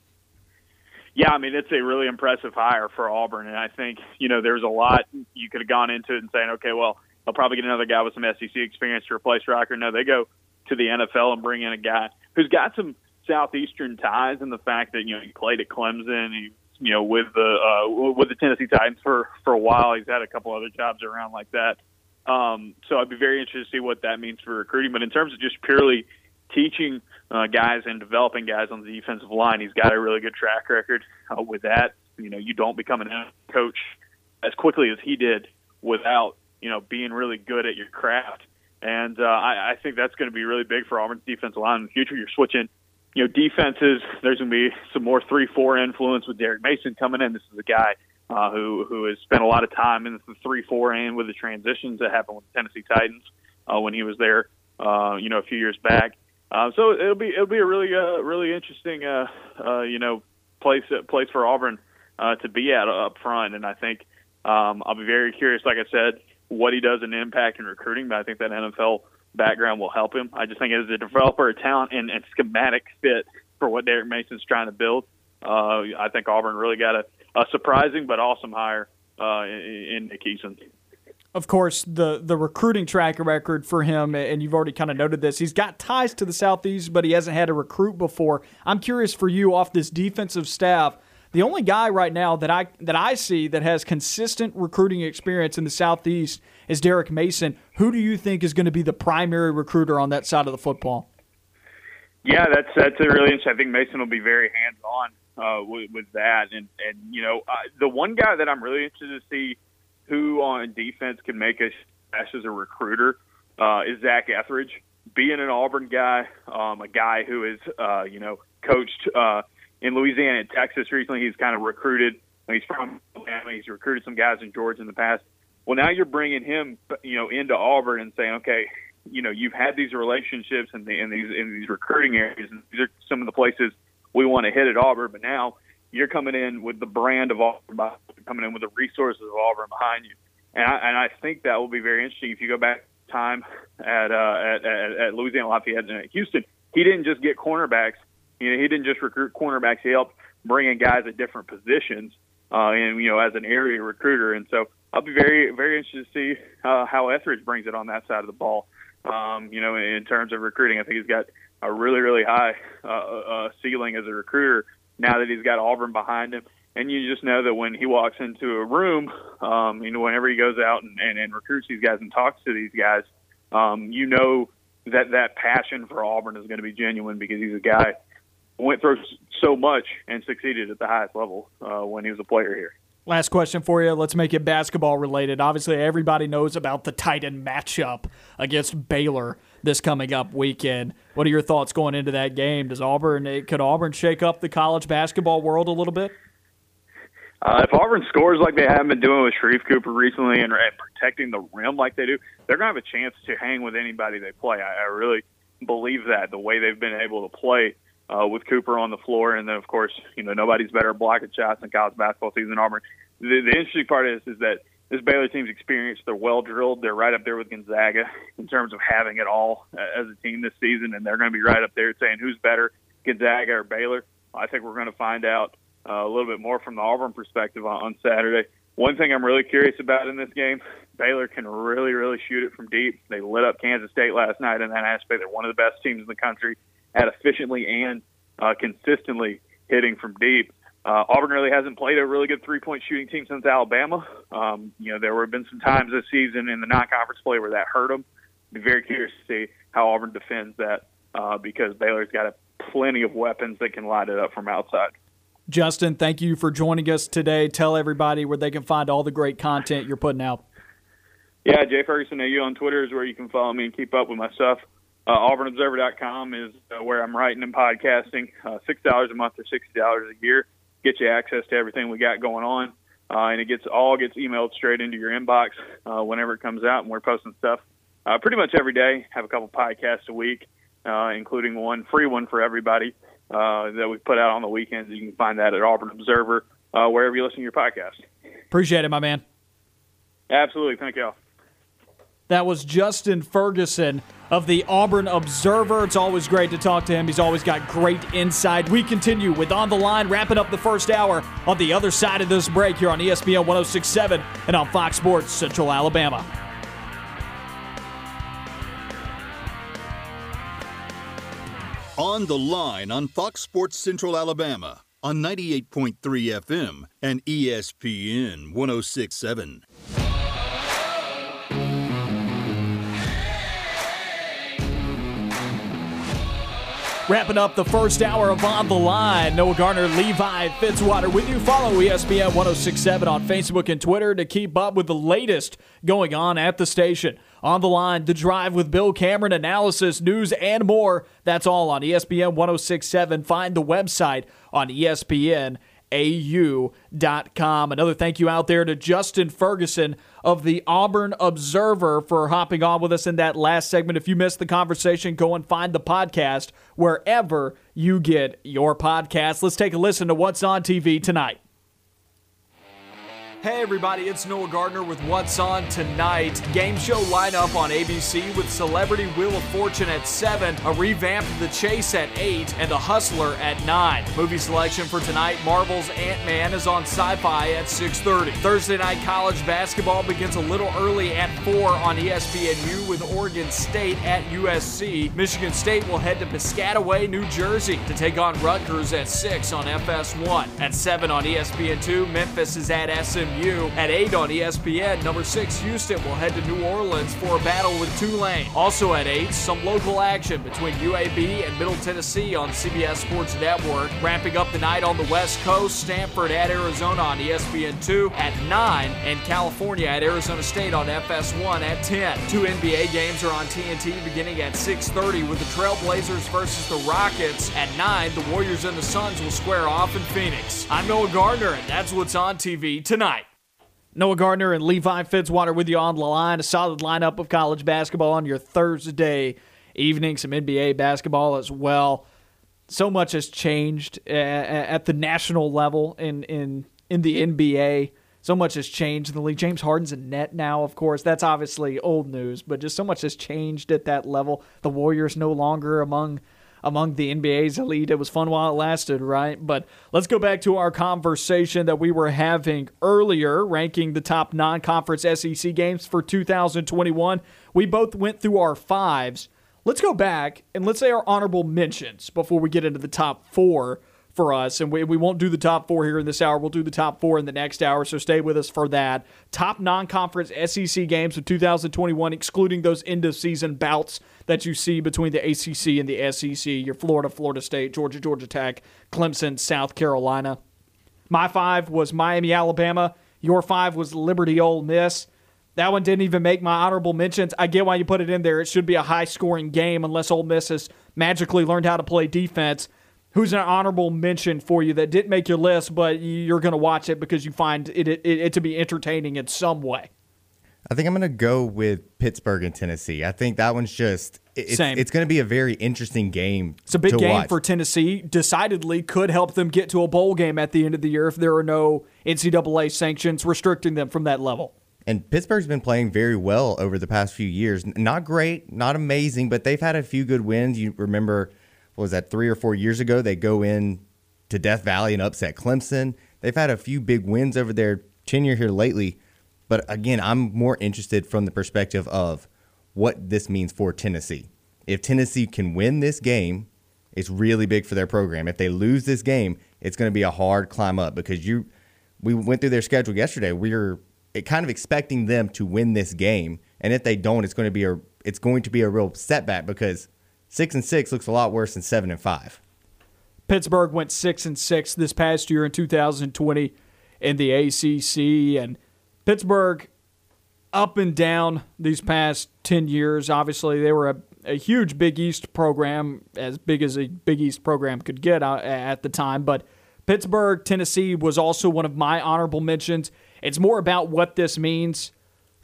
D: Yeah, I mean it's a really impressive hire for Auburn, and I think you know there's a lot you could have gone into it and saying, okay, well they'll probably get another guy with some SEC experience to replace Rocker. No, they go to the NFL and bring in a guy who's got some southeastern ties, and the fact that you know he played at Clemson, he you know with the uh, with the Tennessee Titans for for a while. He's had a couple other jobs around like that. Um, so I'd be very interested to see what that means for recruiting. But in terms of just purely teaching uh, guys and developing guys on the defensive line, he's got a really good track record uh, with that. You know, you don't become a coach as quickly as he did without you know being really good at your craft. And uh, I, I think that's going to be really big for Auburn's defensive line in the future. You're switching you know, defenses, there's going to be some more 3 4 influence with Derek Mason coming in. This is a guy uh, who, who has spent a lot of time in the 3 4 and with the transitions that happened with the Tennessee Titans uh, when he was there, uh, you know, a few years back. Uh, so it'll be it'll be a really uh, really interesting uh, uh, you know place place for Auburn uh, to be at up front, and I think um, I'll be very curious. Like I said, what he does in impact and recruiting, but I think that NFL background will help him. I just think as a developer of talent and, and schematic fit for what Derek Mason's trying to build, uh, I think Auburn really got a, a surprising but awesome hire uh, in, in
B: of course, the the recruiting track record for him, and you've already kind of noted this. He's got ties to the Southeast, but he hasn't had a recruit before. I'm curious for you off this defensive staff. The only guy right now that I that I see that has consistent recruiting experience in the Southeast is Derek Mason. Who do you think is going to be the primary recruiter on that side of the football?
D: Yeah, that's that's a really interesting. I think Mason will be very hands on uh, with, with that, and and you know uh, the one guy that I'm really interested to see who on defense can make a splash as a recruiter uh, is Zach Etheridge. Being an Auburn guy, um, a guy who is, uh, you know, coached uh, in Louisiana and Texas recently. He's kind of recruited. He's from Alabama. He's recruited some guys in Georgia in the past. Well, now you're bringing him, you know, into Auburn and saying, okay, you know, you've had these relationships in, the, in these in these recruiting areas, and these are some of the places we want to hit at Auburn. But now you're coming in with the brand of Auburn, coming in with the resources of Auburn behind you, and I, and I think that will be very interesting. If you go back time at uh, at, at, at Louisiana Lafayette and at Houston, he didn't just get cornerbacks. You know, he didn't just recruit cornerbacks. He helped bring in guys at different positions, uh, and you know, as an area recruiter. And so I'll be very very interested to see uh, how Etheridge brings it on that side of the ball. Um, you know, in terms of recruiting, I think he's got a really really high uh, uh, ceiling as a recruiter now that he's got Auburn behind him. And you just know that when he walks into a room, um, you know, whenever he goes out and, and, and recruits these guys and talks to these guys, um, you know that that passion for Auburn is going to be genuine because he's a guy went through so much and succeeded at the highest level uh, when he was a player here.
B: Last question for you. Let's make it basketball related. Obviously, everybody knows about the Titan matchup against Baylor this coming up weekend. What are your thoughts going into that game? Does Auburn could Auburn shake up the college basketball world a little bit?
D: Uh, if Auburn scores like they have been doing with Sharife Cooper recently and, and protecting the rim like they do, they're going to have a chance to hang with anybody they play. I, I really believe that the way they've been able to play uh, with Cooper on the floor, and then of course, you know, nobody's better at blocking shots in college basketball season. Auburn. The, the interesting part is is that this Baylor team's experienced. They're well drilled. They're right up there with Gonzaga in terms of having it all uh, as a team this season, and they're going to be right up there saying who's better, Gonzaga or Baylor. I think we're going to find out uh, a little bit more from the Auburn perspective on, on Saturday. One thing I'm really curious about in this game, Baylor can really, really shoot it from deep. They lit up Kansas State last night in that aspect. They're one of the best teams in the country at efficiently and uh, consistently hitting from deep. Uh, Auburn really hasn't played a really good three-point shooting team since Alabama. Um, you know, there have been some times this season in the non-conference play where that hurt them. Be very curious to see how Auburn defends that uh, because Baylor's got a, plenty of weapons that can light it up from outside.
B: Justin, thank you for joining us today. Tell everybody where they can find all the great content you're putting out.
D: Yeah, Jay Ferguson AU on Twitter is where you can follow me and keep up with my stuff. Uh, AuburnObserver.com is uh, where I'm writing and podcasting. Uh, Six dollars a month or sixty dollars a year get you access to everything we got going on, uh, and it gets all gets emailed straight into your inbox uh, whenever it comes out. And we're posting stuff uh, pretty much every day. Have a couple podcasts a week, uh, including one free one for everybody uh, that we put out on the weekends. You can find that at Auburn Observer, uh, wherever you listen to your podcast.
B: Appreciate it, my man.
D: Absolutely. Thank y'all.
B: That was Justin Ferguson of the Auburn Observer. It's always great to talk to him. He's always got great insight. We continue with On the Line, wrapping up the first hour on the other side of this break here on ESPN 1067 and on Fox Sports Central Alabama.
A: On the Line on Fox Sports Central Alabama on 98.3 FM and ESPN 1067.
B: Wrapping up the first hour of On the Line, Noah Gardner, Levi Fitzwater with you. Follow ESPN 1067 on Facebook and Twitter to keep up with the latest going on at the station. On the Line, The Drive with Bill Cameron, analysis, news, and more. That's all on ESPN 1067. Find the website on ESPN au.com. Another thank you out there to Justin Ferguson of the Auburn Observer for hopping on with us in that last segment. If you missed the conversation, go and find the podcast wherever you get your podcast. Let's take a listen to what's on TV tonight. Hey everybody, it's Noah Gardner with What's On Tonight. Game show lineup on ABC with Celebrity Wheel of Fortune at 7, a revamp of The Chase at 8, and The Hustler at 9. Movie selection for tonight, Marvel's Ant-Man is on Sci-Fi at 6.30. Thursday night college basketball begins a little early at 4 on ESPNU with Oregon State at USC. Michigan State will head to Piscataway, New Jersey to take on Rutgers at 6 on FS1. At 7 on ESPN2, Memphis is at SMU. At 8 on ESPN, number 6 Houston will head to New Orleans for a battle with Tulane. Also at 8, some local action between UAB and Middle Tennessee on CBS Sports Network. Ramping up the night on the West Coast, Stanford at Arizona on ESPN2 at 9, and California at Arizona State on FS1 at 10. Two NBA games are on TNT beginning at 6.30 with the Trailblazers versus the Rockets. At 9, the Warriors and the Suns will square off in Phoenix. I'm Noah Gardner, and that's what's on TV tonight. Noah Gardner and Levi Fitzwater with you on the line. A solid lineup of college basketball on your Thursday evening. Some NBA basketball as well. So much has changed at the national level in in in the NBA. So much has changed in the league. James Harden's a net now, of course. That's obviously old news, but just so much has changed at that level. The Warriors no longer among among the NBA's elite. It was fun while it lasted, right? But let's go back to our conversation that we were having earlier, ranking the top non conference SEC games for 2021. We both went through our fives. Let's go back and let's say our honorable mentions before we get into the top four for us. And we, we won't do the top four here in this hour. We'll do the top four in the next hour. So stay with us for that. Top non conference SEC games of 2021, excluding those end of season bouts that you see between the ACC and the SEC. Your Florida, Florida State, Georgia, Georgia Tech, Clemson, South Carolina. My five was Miami, Alabama. Your five was Liberty, Ole Miss. That one didn't even make my honorable mentions. I get why you put it in there. It should be a high scoring game unless Ole Miss has magically learned how to play defense who's an honorable mention for you that didn't make your list, but you're going to watch it because you find it, it, it, to be entertaining in some way?
C: I think I'm going to go with Pittsburgh and Tennessee. I think that one's just it's, Same. it's going to be a very interesting game.
B: It's a big game
C: watch.
B: for Tennessee. Decidedly could help them get to a bowl game at the end of the year if there are no NCAA sanctions restricting them from that level.
C: And Pittsburgh's been playing very well over the past few years. Not great, not amazing, but they've had a few good wins. You remember was that three or four years ago? They go in to Death Valley and upset Clemson. They've had a few big wins over their tenure here lately. But again, I'm more interested from the perspective of what this means for Tennessee. If Tennessee can win this game, it's really big for their program. If they lose this game, it's going to be a hard climb up because you we went through their schedule yesterday. We are kind of expecting them to win this game, and if they don't, it's going to be a it's going to be a real setback because Six and six looks a lot worse than seven and five.
B: Pittsburgh went six and six this past year in 2020 in the ACC, and Pittsburgh up and down these past 10 years. Obviously, they were a, a huge Big East program, as big as a Big East program could get uh, at the time. But Pittsburgh, Tennessee was also one of my honorable mentions. It's more about what this means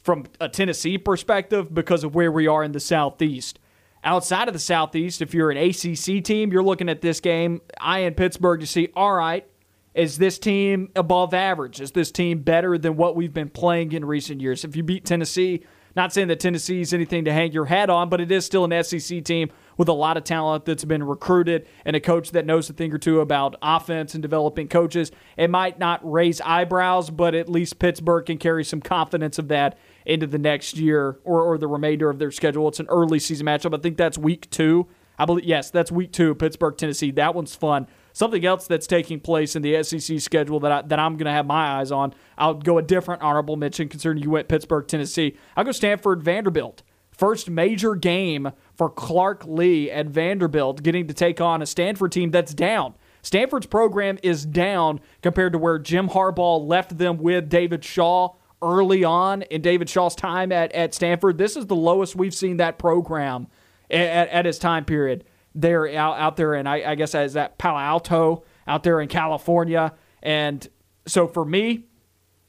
B: from a Tennessee perspective because of where we are in the Southeast outside of the Southeast, if you're an ACC team, you're looking at this game, I in Pittsburgh to see, all right, is this team above average? Is this team better than what we've been playing in recent years? If you beat Tennessee, not saying that Tennessee is anything to hang your hat on, but it is still an SEC team with a lot of talent that's been recruited and a coach that knows a thing or two about offense and developing coaches. It might not raise eyebrows, but at least Pittsburgh can carry some confidence of that into the next year or, or the remainder of their schedule. It's an early season matchup. I think that's week two. I believe yes, that's week two, Pittsburgh, Tennessee. That one's fun. Something else that's taking place in the SEC schedule that I, that I'm going to have my eyes on. I'll go a different honorable mention concerning you went Pittsburgh, Tennessee. I'll go Stanford, Vanderbilt. First major game for Clark Lea at Vanderbilt, getting to take on a Stanford team that's down. Stanford's program is down compared to where Jim Harbaugh left them with David Shaw early on in David Shaw's time at, at Stanford. This is the lowest we've seen that program at, at his time period there out, out there. And I, I guess as that Palo Alto out there in California. And so for me,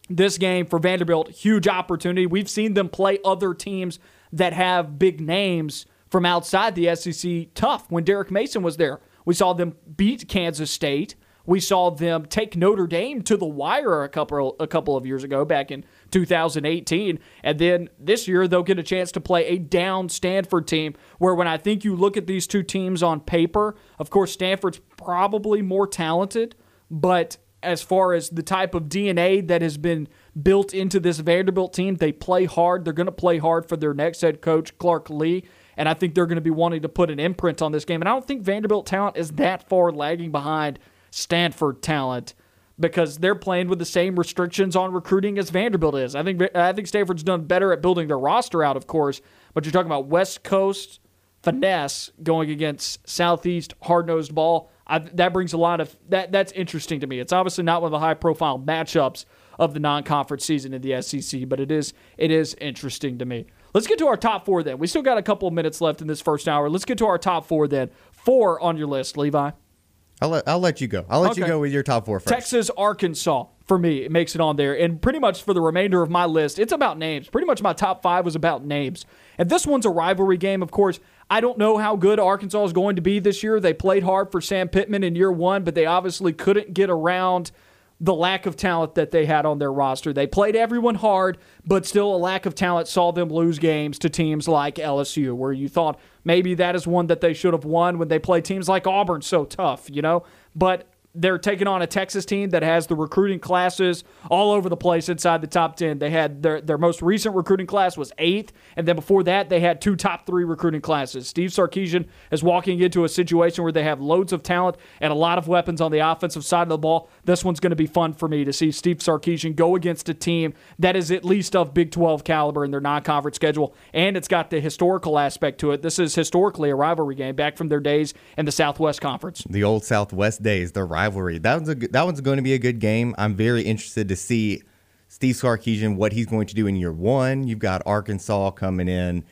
B: this game for Vanderbilt, huge opportunity. We've seen them play other teams that have big names from outside the SEC tough. When Derek Mason was there, we saw them beat Kansas State. We saw them take Notre Dame to the wire a couple a couple of years ago, back in 2018, and then this year they'll get a chance to play a down Stanford team. Where when I think you look at these two teams on paper, of course Stanford's probably more talented, but as far as the type of DNA that has been built into this Vanderbilt team, they play hard. They're going to play hard for their next head coach, Clark Lea. And I think they're going to be wanting to put an imprint on this game. And I don't think Vanderbilt talent is that far lagging behind Stanford talent because they're playing with the same restrictions on recruiting as Vanderbilt is. I think I think Stanford's done better at building their roster out, of course, but you're talking about West Coast finesse going against Southeast hard-nosed ball. I, that brings a lot of that. That's interesting to me. It's obviously not one of the high-profile matchups of the non-conference season in the SEC, but it is it is interesting to me. Let's get to our top four then. We still got a couple of minutes left in this first hour. Let's get to our top four then. Four on your list, Levi.
C: I'll let, I'll let you go. I'll let
B: Okay.
C: you go with your top four first.
B: Texas, Arkansas, for me, it makes it on there. And pretty much for the remainder of my list, it's about names. Pretty much my top five was about names. And this one's a rivalry game, of course. I don't know how good Arkansas is going to be this year. They played hard for Sam Pittman in year one, but they obviously couldn't get around the lack of talent that they had on their roster. They played everyone hard, but still a lack of talent saw them lose games to teams like LSU, where you thought maybe that is one that they should have won when they play teams like Auburn so tough, you know? But they're taking on a Texas team that has the recruiting classes all over the place inside the top 10. They had their, their most recent recruiting class was eighth, and then before that, they had two top three recruiting classes. Steve Sarkisian is walking into a situation where they have loads of talent and a lot of weapons on the offensive side of the ball. This one's going to be fun for me to see Steve Sarkisian go against a team that is at least of Big 12 caliber in their non conference schedule, and it's got the historical aspect to it. This is historically a rivalry game back from their days in the Southwest Conference.
C: the old Southwest days, the. That one's a that one's going to be a good game. I'm very interested to see Steve Sarkisian what he's going to do in year one. You've got Arkansas coming in.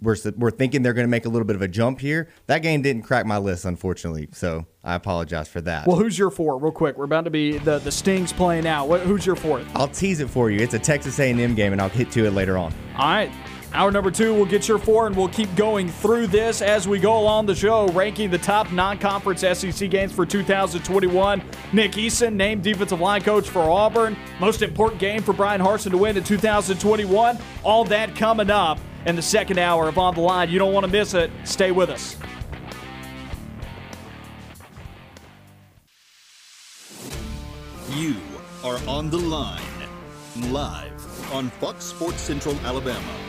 C: We're we're thinking they're going to make a little bit of a jump here. That game didn't crack my list, unfortunately, so I apologize for that.
B: Well, who's your four, real quick? We're about to be the the Stings playing out. What, who's your fourth?
C: I'll tease it for you. It's a Texas A&M game, and I'll hit to it later on.
B: All right. Hour number two, we'll get your four, and we'll keep going through this as we go along the show, ranking the top non-conference SEC games for 2021. Nick Eason named defensive line coach for Auburn. Most important game for Brian Harsin to win in 2021. All that coming up in the second hour of On the Line. You don't want to miss it. Stay with us.
A: You are on the line, live on Fox Sports Central Alabama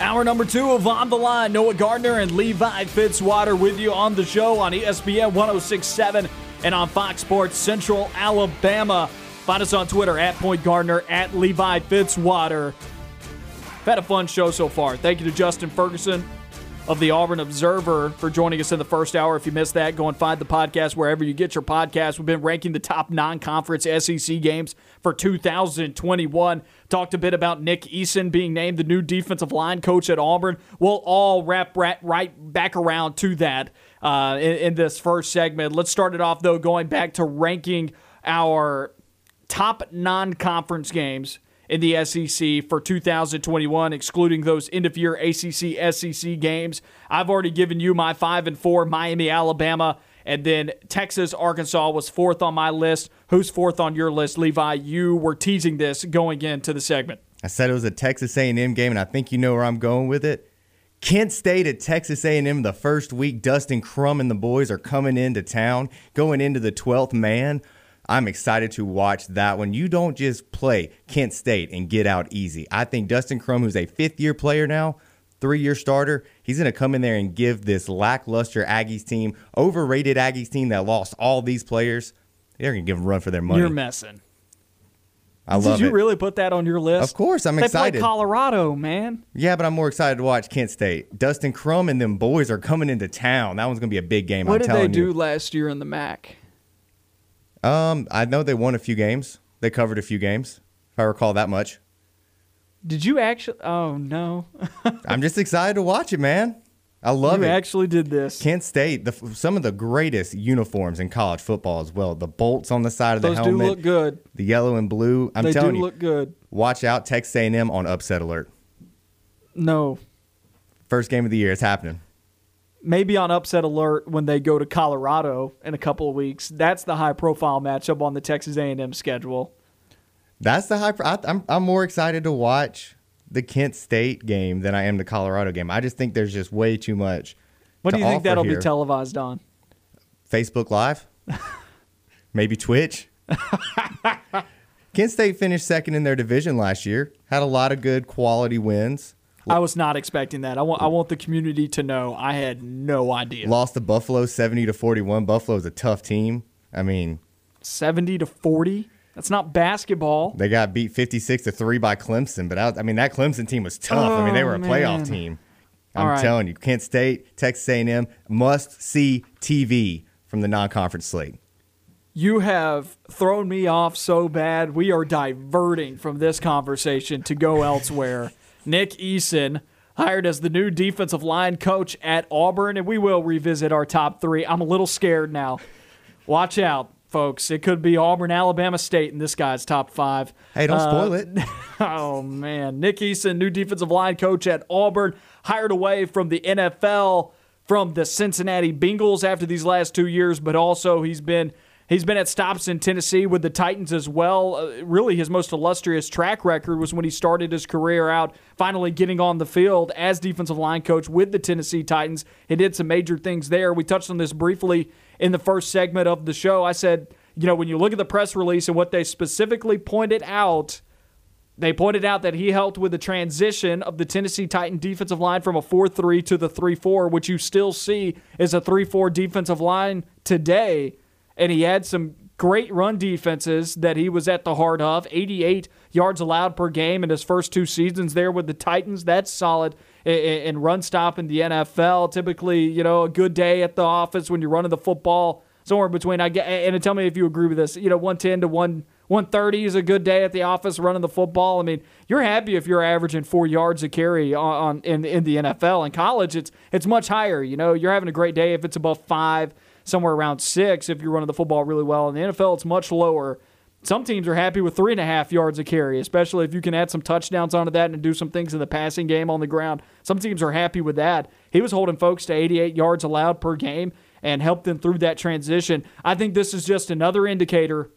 B: Hour number two of On the Line. Noah Gardner and Levi Fitzwater with you on the show on ESPN 1067 and on Fox Sports Central Alabama. Find us on Twitter at Point Gardner, at Levi Fitzwater. Had a fun show so far. Thank you to Justin Ferguson of the Auburn Observer for joining us in the first hour. If you missed that, go and find the podcast wherever you get your podcast. We've been ranking the top non conference SEC games for 2021. Talked a bit about Nick Eason being named the new defensive line coach at Auburn. We'll all wrap right, back around to that uh, in, in this first segment. Let's start it off, though, going back to ranking our top non conference games in the SEC for 2021, excluding those end of year ACC SEC games. I've already given you my five and four Miami, Alabama, and then Texas, Arkansas was fourth on my list. Who's fourth on your list, Levi? You were teasing this going into the segment.
C: I said it was a Texas A&M game, and I think you know where I'm going with it. Kent State at Texas A&M the first week. Dustin Crum and the boys are coming into town, going into the 12th man. I'm excited to watch that one. You don't just play Kent State and get out easy. I think Dustin Crum, who's a fifth year player now, three year starter, he's going to come in there and give this lackluster Aggies team, overrated Aggies team that lost all these players, They're gonna give them a run for their money.
B: You're messing.
C: I love it.
B: Did you
C: it.
B: really put that on your list?
C: Of course, I'm
B: they
C: excited.
B: play Colorado, man.
C: yeah, but I'm more excited to watch Kent State. Dustin Crum and them boys are coming into town. That one's gonna be a big game.
B: What
C: I'm
B: did they do
C: you.
B: last year in the MAC?
C: Um, I know they won a few games. They covered a few games, if I recall that much.
B: Did you actually? Oh no,
C: I'm just excited to watch it, man. I love
B: you
C: it.
B: actually did this.
C: Kent State, the, some of the greatest uniforms in college football as well. The bolts on the side of the
B: Those do
C: helmet,
B: look good.
C: the yellow and blue. I'm
B: they do
C: telling you,
B: look good.
C: watch out. Texas A&M on upset alert.
B: No,
C: First game of the year, it's happening.
B: Maybe on upset alert when they go to Colorado in a couple of weeks. That's the high profile matchup on the Texas A&M schedule.
C: That's the high. I, I'm I'm more excited to watch the Kent State game than I am the Colorado game. I just think there's just way too much.
B: What
C: to
B: do you think that'll
C: here.
B: be televised on?
C: Facebook Live, maybe Twitch. Kent State finished second in their division last year. Had a lot of good quality wins.
B: I was not expecting that. I want I want the community to know I had no idea.
C: Lost to Buffalo 70 to 41. Buffalo's a tough team. I mean,
B: 70 to 40. That's not basketball.
C: they got beat 56 to 3 by Clemson, but I, I mean that Clemson team was tough. I mean they
B: Oh,
C: were a playoff team. I'm
B: right.
C: telling you, Kent State, Texas A&M must see TV from the non-conference slate.
B: You have thrown me off so bad. We are diverting from this conversation to go elsewhere. Nick Eason hired as the new defensive line coach at Auburn, and we will revisit our top three. I'm a little scared now. Watch out, folks. It could be Auburn, Alabama State in this guy's top five.
C: Hey, don't spoil
B: Uh,
C: it.
B: Oh man, Nick Eason, new defensive line coach at Auburn, hired away from the NFL from the Cincinnati Bengals after these last two years, but also he's been he's been at stops in Tennessee with the Titans as well. Uh, really, his most illustrious track record was when he started his career out, finally getting on the field as defensive line coach with the Tennessee Titans. He did some major things there. We touched on this briefly in the first segment of the show. I said, you know, when you look at the press release and what they specifically pointed out. They pointed out that he helped with the transition of the Tennessee Titan defensive line from a 4 3 to the 3 4, which you still see is a 3 4 defensive line today. And he had some great run defenses that he was at the heart of 88 yards allowed per game in his first two seasons there with the Titans. That's solid in run stop in the NFL. Typically, you know, a good day at the office when you're running the football somewhere between I get and tell me if you agree with this. You know, 110 to 1 130 is a good day at the office running the football. I mean, you're happy if you're averaging 4 yards a carry on, on in in the NFL. In college, it's it's much higher, you know. You're having a great day if it's above 5, somewhere around 6 if you're running the football really well. In the NFL, it's much lower. Some teams are happy with three and a half yards a carry, especially if you can add some touchdowns onto that and do some things in the passing game on the ground. Some teams are happy with that. He was holding folks to 88 yards allowed per game and helped them through that transition. I think this is just another indicator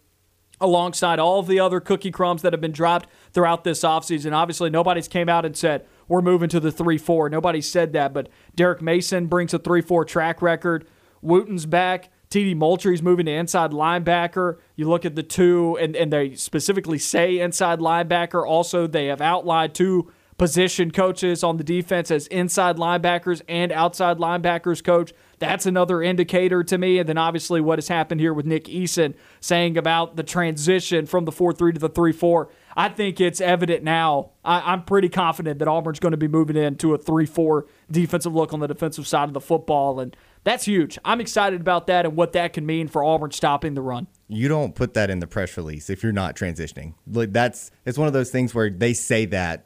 B: alongside all of the other cookie crumbs that have been dropped throughout this offseason. Obviously, nobody's came out and said, we're moving to the 3 4. Nobody said that, but Derek Mason brings a 3 4 track record. Wooten's back. TD Moultry's moving to inside linebacker. You look at the two, and, and they specifically say inside linebacker. Also, they have outlined two position coaches on the defense as inside linebackers and outside linebackers coach. That's another indicator to me. And then obviously what has happened here with Nick Eason saying about the transition from the 4 3 to the 3 4. I think it's evident now. I, I'm pretty confident that Auburn's going to be moving into a 3 4 defensive look on the defensive side of the football. And that's huge. I'm excited about that and what that can mean for Auburn stopping the run.
C: You don't put that in the press release if you're not transitioning. Like that's it's one of those things where they say that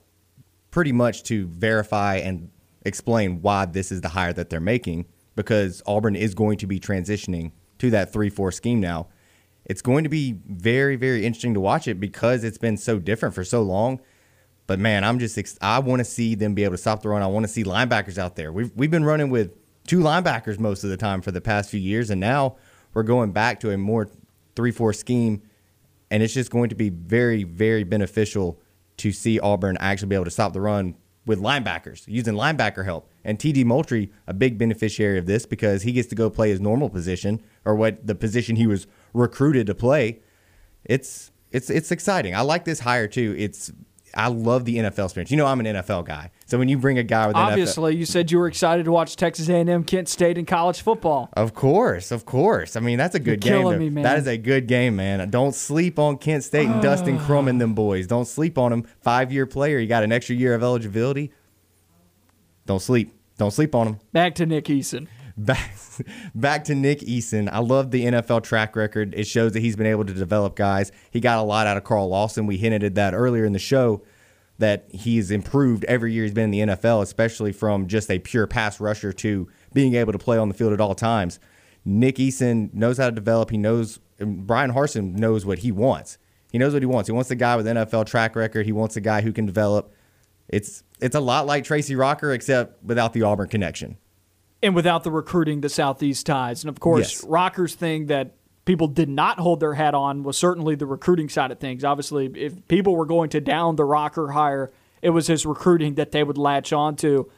C: pretty much to verify and explain why this is the hire that they're making because Auburn is going to be transitioning to that 3-4 scheme now. It's going to be very very interesting to watch it because it's been so different for so long. But man, I'm just I want to see them be able to stop the run. I want to see linebackers out there. We've we've been running with two linebackers most of the time for the past few years, and now we're going back to a more three-four scheme, and it's just going to be very very beneficial to see Auburn actually be able to stop the run with linebackers using linebacker help. And TD Moultry, a big beneficiary of this because he gets to go play his normal position or what the position he was recruited to play. It's it's it's exciting. I like this hire too. It's I love the NFL experience. You know, I'm an NFL guy. So when you bring a guy with NFL,
B: Obviously, you said you were excited to watch Texas A&M, Kent State in college football.
C: of course, of course. I mean, that's a good
B: You're
C: game.
B: me, man.
C: That is a good game, man. Don't sleep on Kent State and Dustin Crum and them boys. Don't sleep on them. Five year player. You got an extra year of eligibility. Don't sleep. Don't sleep on them.
B: Back to Nick Eason.
C: Back back to Nick Eason. I love the NFL track record. It shows that he's been able to develop guys. He got a lot out of Carl Lawson. We hinted at that earlier in the show that he's improved every year he's been in the NFL, especially from just a pure pass rusher to being able to play on the field at all times. Nick Eason knows how to develop. He knows Brian Harsin knows what he wants. He knows what he wants. He wants a guy with NFL track record. He wants a guy who can develop. It's it's a lot like Tracy Rocker, except without the Auburn connection.
B: And without the recruiting the southeast ties. And of course
C: Yes.
B: rocker's thing that people did not hold their hat on was certainly the recruiting side of things. Obviously if people were going to down the rocker hire it was his recruiting that they would latch on to.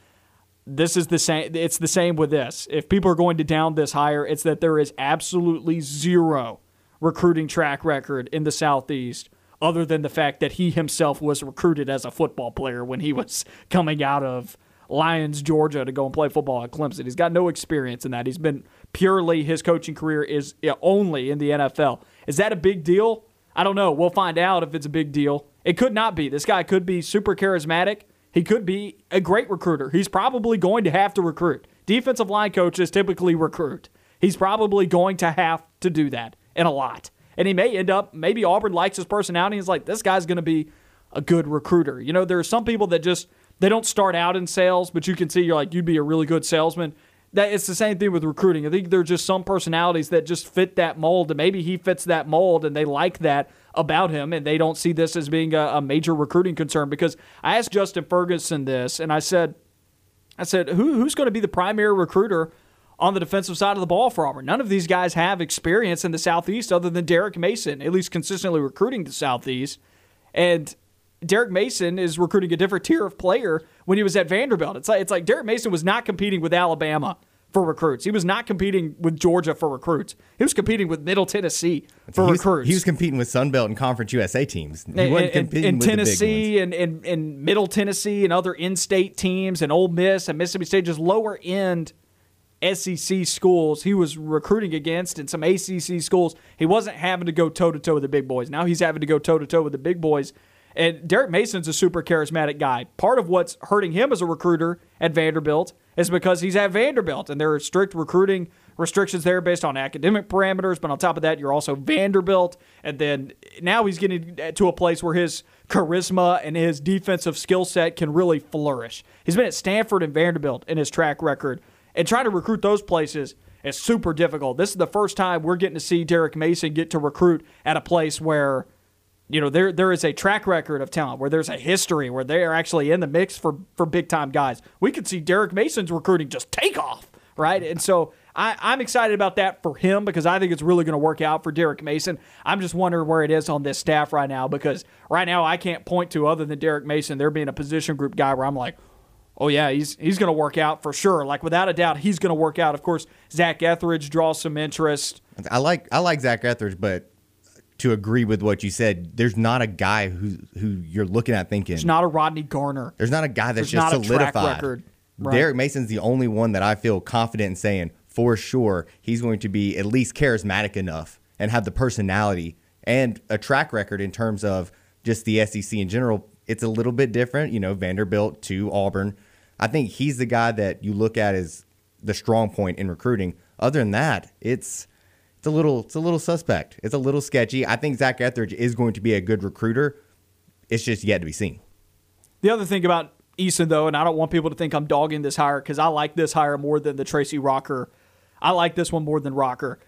B: This is the same it's the same with this. If people are going to down this hire it's that there is absolutely zero recruiting track record in the southeast other than the fact that he himself was recruited as a football player when he was coming out of Lyons, Georgia, to go and play football at Clemson. He's got no experience in that. He's been purely his coaching career is only in the NFL. Is that a big deal? I don't know. We'll find out if it's a big deal. It could not be. This guy could be super charismatic. He could be a great recruiter. He's probably going to have to recruit. Defensive line coaches typically recruit. He's probably going to have to do that and a lot. And he may end up, maybe Auburn likes his personality. He's like, this guy's going to be a good recruiter. You know, there are some people that just they don't start out in sales, but you can see you're like you'd be a really good salesman. That it's the same thing with recruiting. I think there are just some personalities that just fit that mold, and maybe he fits that mold, and they like that about him, and they don't see this as being a, a major recruiting concern. Because I asked Justin Ferguson this, and I said, I said, Who, who's going to be the primary recruiter on the defensive side of the ball for Auburn? None of these guys have experience in the Southeast other than Derek Mason, at least consistently recruiting the Southeast. And Derek Mason is recruiting a different tier of player when he was at Vanderbilt. It's like it's like Derek Mason was not competing with Alabama for recruits. He was not competing with Georgia for recruits. He was competing with Middle Tennessee for
C: he was,
B: recruits.
C: He was competing with Sunbelt and Conference USA teams. He
B: and,
C: wasn't competing
B: and
C: with the big ones.
B: Tennessee and, and, and Middle Tennessee and other in-state teams and Ole Miss and Mississippi State, just lower end SEC schools he was recruiting against and some ACC schools. He wasn't having to go toe to toe with the big boys. Now he's having to go toe to toe with the big boys. And Derek Mason's a super charismatic guy. Part of what's hurting him as a recruiter at Vanderbilt is because he's at Vanderbilt and there are strict recruiting restrictions there based on academic parameters. But on top of that, you're also Vanderbilt. And then now he's getting to a place where his charisma and his defensive skill set can really flourish. He's been at Stanford and Vanderbilt in his track record. And trying to recruit those places is super difficult. This is the first time we're getting to see Derek Mason get to recruit at a place where you know there there is a track record of talent where there's a history where they are actually in the mix for for big time guys. We could see Derek Mason's recruiting just take off, right? And so I, I'm excited about that for him because I think it's really going to work out for Derek Mason. I'm just wondering where it is on this staff right now because right now I can't point to other than Derek Mason there being a position group guy where I'm like, oh yeah, he's he's going to work out for sure. Like without a doubt, he's going to work out. Of course, Zach Etheridge draws some interest.
C: I like I like Zach Etheridge, but to agree with what you said, there's not a guy who who you're looking at thinking
B: It's not a Rodney Garner.
C: there's not a guy that's
B: There's
C: just
B: not a track
C: solidified.
B: record. Right.
C: Derek Mason's the only one that I feel confident in saying for sure he's going to be at least charismatic enough and have the personality and a track record in terms of just the SEC in general. It's a little bit different, you know, Vanderbilt to Auburn. I think he's the guy that you look at as the strong point in recruiting. Other than that, it's it's a little it's a little suspect. It's a little sketchy. I think Zach Etheridge is going to be a good recruiter. It's just yet to be seen.
B: The other thing about Eason, though, and I don't want people to think I'm dogging this hire because I like this hire more than the Tracy Rocker. I like this one more than Rocker,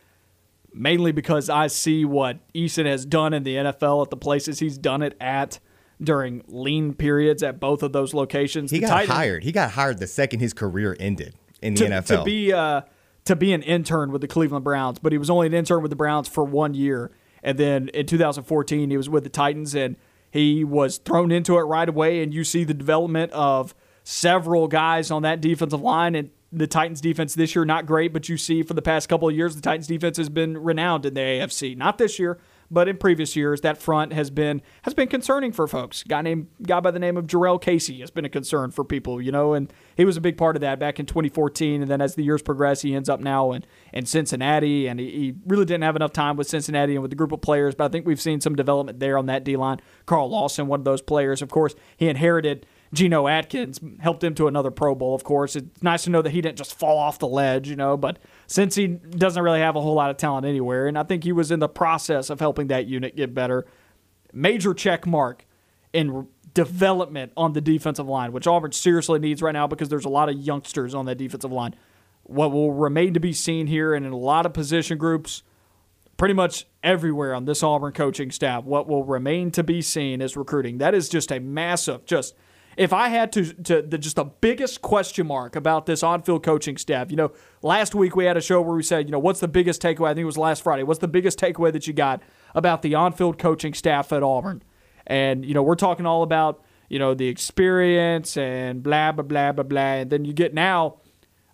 B: mainly because I see what Eason has done in the NFL at the places he's done it at during lean periods at both of those locations.
C: He
B: The
C: got
B: Titans-
C: hired. He got hired the second his career ended in the
B: to,
C: NFL.
B: to be uh, to be an intern with the Cleveland Browns, but he was only an intern with the Browns for one year, and then in 2014 he was with the Titans, and he was thrown into it right away. And you see the development of several guys on that defensive line, and the Titans defense this year not great, but you see for the past couple of years the Titans defense has been renowned in the AFC. Not this year, but in previous years, that front has been has been concerning for folks. Guy named guy by the name of Jurrell Casey has been a concern for people, you know, and he was a big part of that back in 2014. And then as the years progress, he ends up now in, in Cincinnati, and he, he really didn't have enough time with Cincinnati and with the group of players. But I think we've seen some development there on that D line. Carl Lawson, one of those players, of course, he inherited Geno Atkins helped him to another Pro Bowl, of course. It's nice to know that he didn't just fall off the ledge, you know, but since he doesn't really have a whole lot of talent anywhere, and I think he was in the process of helping that unit get better, major check mark in development on the defensive line, which Auburn seriously needs right now because there's a lot of youngsters on that defensive line. What will remain to be seen here and in a lot of position groups, pretty much everywhere on this Auburn coaching staff, what will remain to be seen is recruiting. That is just a massive, just – if I had to, to the, just the biggest question mark about this on-field coaching staff, you know, last week we had a show where we said, you know, what's the biggest takeaway? I think it was last Friday. What's the biggest takeaway that you got about the on-field coaching staff at Auburn? And you know, we're talking all about you know the experience and blah blah blah blah blah. And then you get now,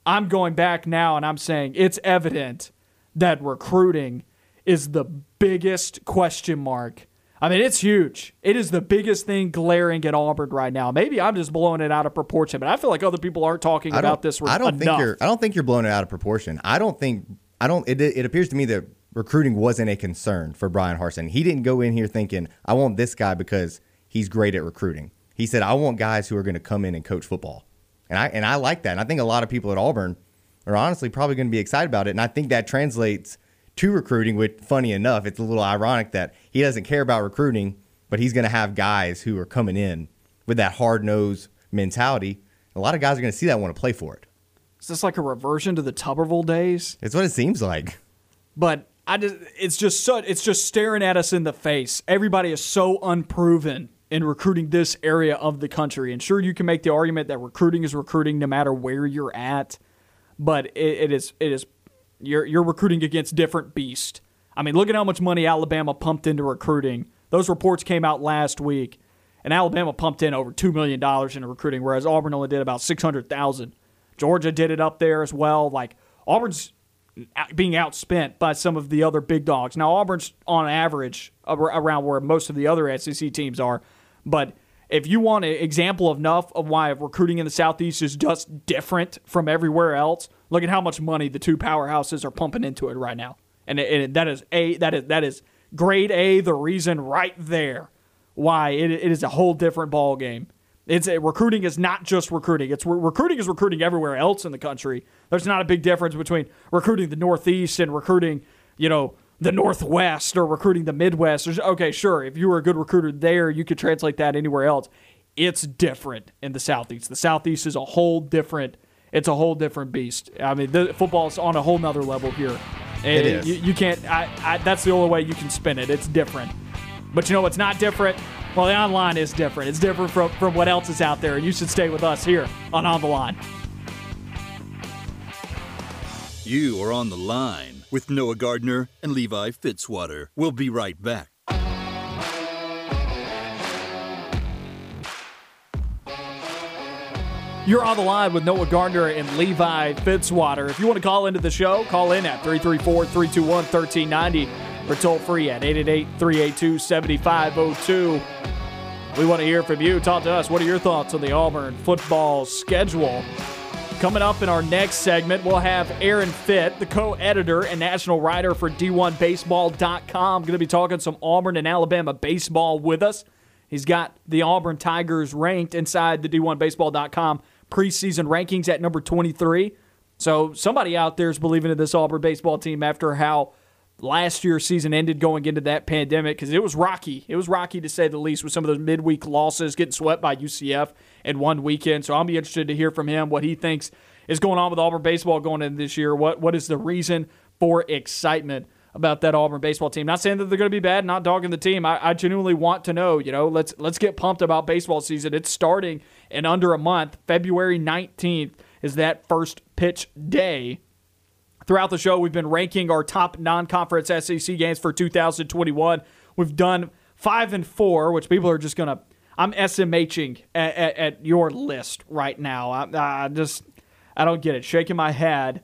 B: I'm going back now and I'm saying it's evident that recruiting is the biggest question mark I mean, it's huge. It is the biggest thing glaring at Auburn right now. Maybe I'm just blowing it out of proportion, but I feel like other people aren't talking about this.
C: I don't
B: enough.
C: think you're. I don't think you're blowing it out of proportion. I don't think. I don't. It, it appears to me that recruiting wasn't a concern for Brian Harsin. He didn't go in here thinking, "I want this guy because he's great at recruiting." He said, "I want guys who are going to come in and coach football," and I and I like that. And I think a lot of people at Auburn are honestly probably going to be excited about it. And I think that translates to recruiting, which, funny enough, it's a little ironic that he doesn't care about recruiting, but he's going to have guys who are coming in with that hard nosed mentality. A lot of guys are going to see that want to play for it.
B: Is this like a reversion to the Tuberville days?
C: It's what it seems like.
B: But I just, it's just so, it's just staring at us in the face. Everybody is so unproven in recruiting this area of the country. And sure, you can make the argument that recruiting is recruiting no matter where you're at, but it, it is it is you're you're recruiting against different beast. I mean, look at how much money Alabama pumped into recruiting. Those reports came out last week, and Alabama pumped in over two million dollars into recruiting, whereas Auburn only did about six hundred thousand. Georgia did it up there as well. Like Auburn's being outspent by some of the other big dogs. Now Auburn's on average around where most of the other SEC teams are, but if you want an example enough of why recruiting in the Southeast is just different from everywhere else, look at how much money the two powerhouses are pumping into it right now, and, it, it, that is a that is that is grade A. The reason right there why it, it is a whole different ball game. It's a, recruiting is not just recruiting. It's recruiting is recruiting everywhere else in the country. There's not a big difference between recruiting the Northeast and recruiting, you know, the Northwest or recruiting the Midwest. There's, okay, sure, if you were a good recruiter there, you could translate that anywhere else. It's different in the Southeast. The Southeast is a whole different. It's a whole different beast. I mean, the, football's on a whole nother level here.
C: And it is.
B: You, you can't. I, I, that's the only way you can spin it. It's different. But you know what's not different? Well, the online is different. It's different from, from what else is out there. And You should stay with us here on On the Line.
A: You are on the line with Noah Gardner and Levi Fitzwater. We'll be right back.
B: You're on the line with Noah Gardner and Levi Fitzwater. If you want to call into the show, call in at 334 321 1390 or toll free at 888 382 7502. We want to hear from you. Talk to us. What are your thoughts on the Auburn football schedule? Coming up in our next segment, we'll have Aaron Fitt, the co editor and national writer for D1Baseball.com, going to be talking some Auburn and Alabama baseball with us. He's got the Auburn Tigers ranked inside the D1Baseball.com preseason rankings at number 23. So somebody out there is believing in this Auburn baseball team after how last year's season ended going into that pandemic because it was rocky. It was rocky to say the least with some of those midweek losses, getting swept by UCF in one weekend. So I'll be interested to hear from him what he thinks is going on with Auburn baseball going into this year. What what is the reason for excitement about that Auburn baseball team? Not saying that they're going to be bad, not dogging the team. I, I genuinely want to know. You know, let's let's get pumped about baseball season. It's starting in under a month. February nineteenth is that first pitch day Throughout the show, we've been ranking our top non-conference SEC games for 2021. We've done five and four, which people are just gonna. I'm SMHing at, at, at your list right now. I, I just I don't get it. Shaking my head.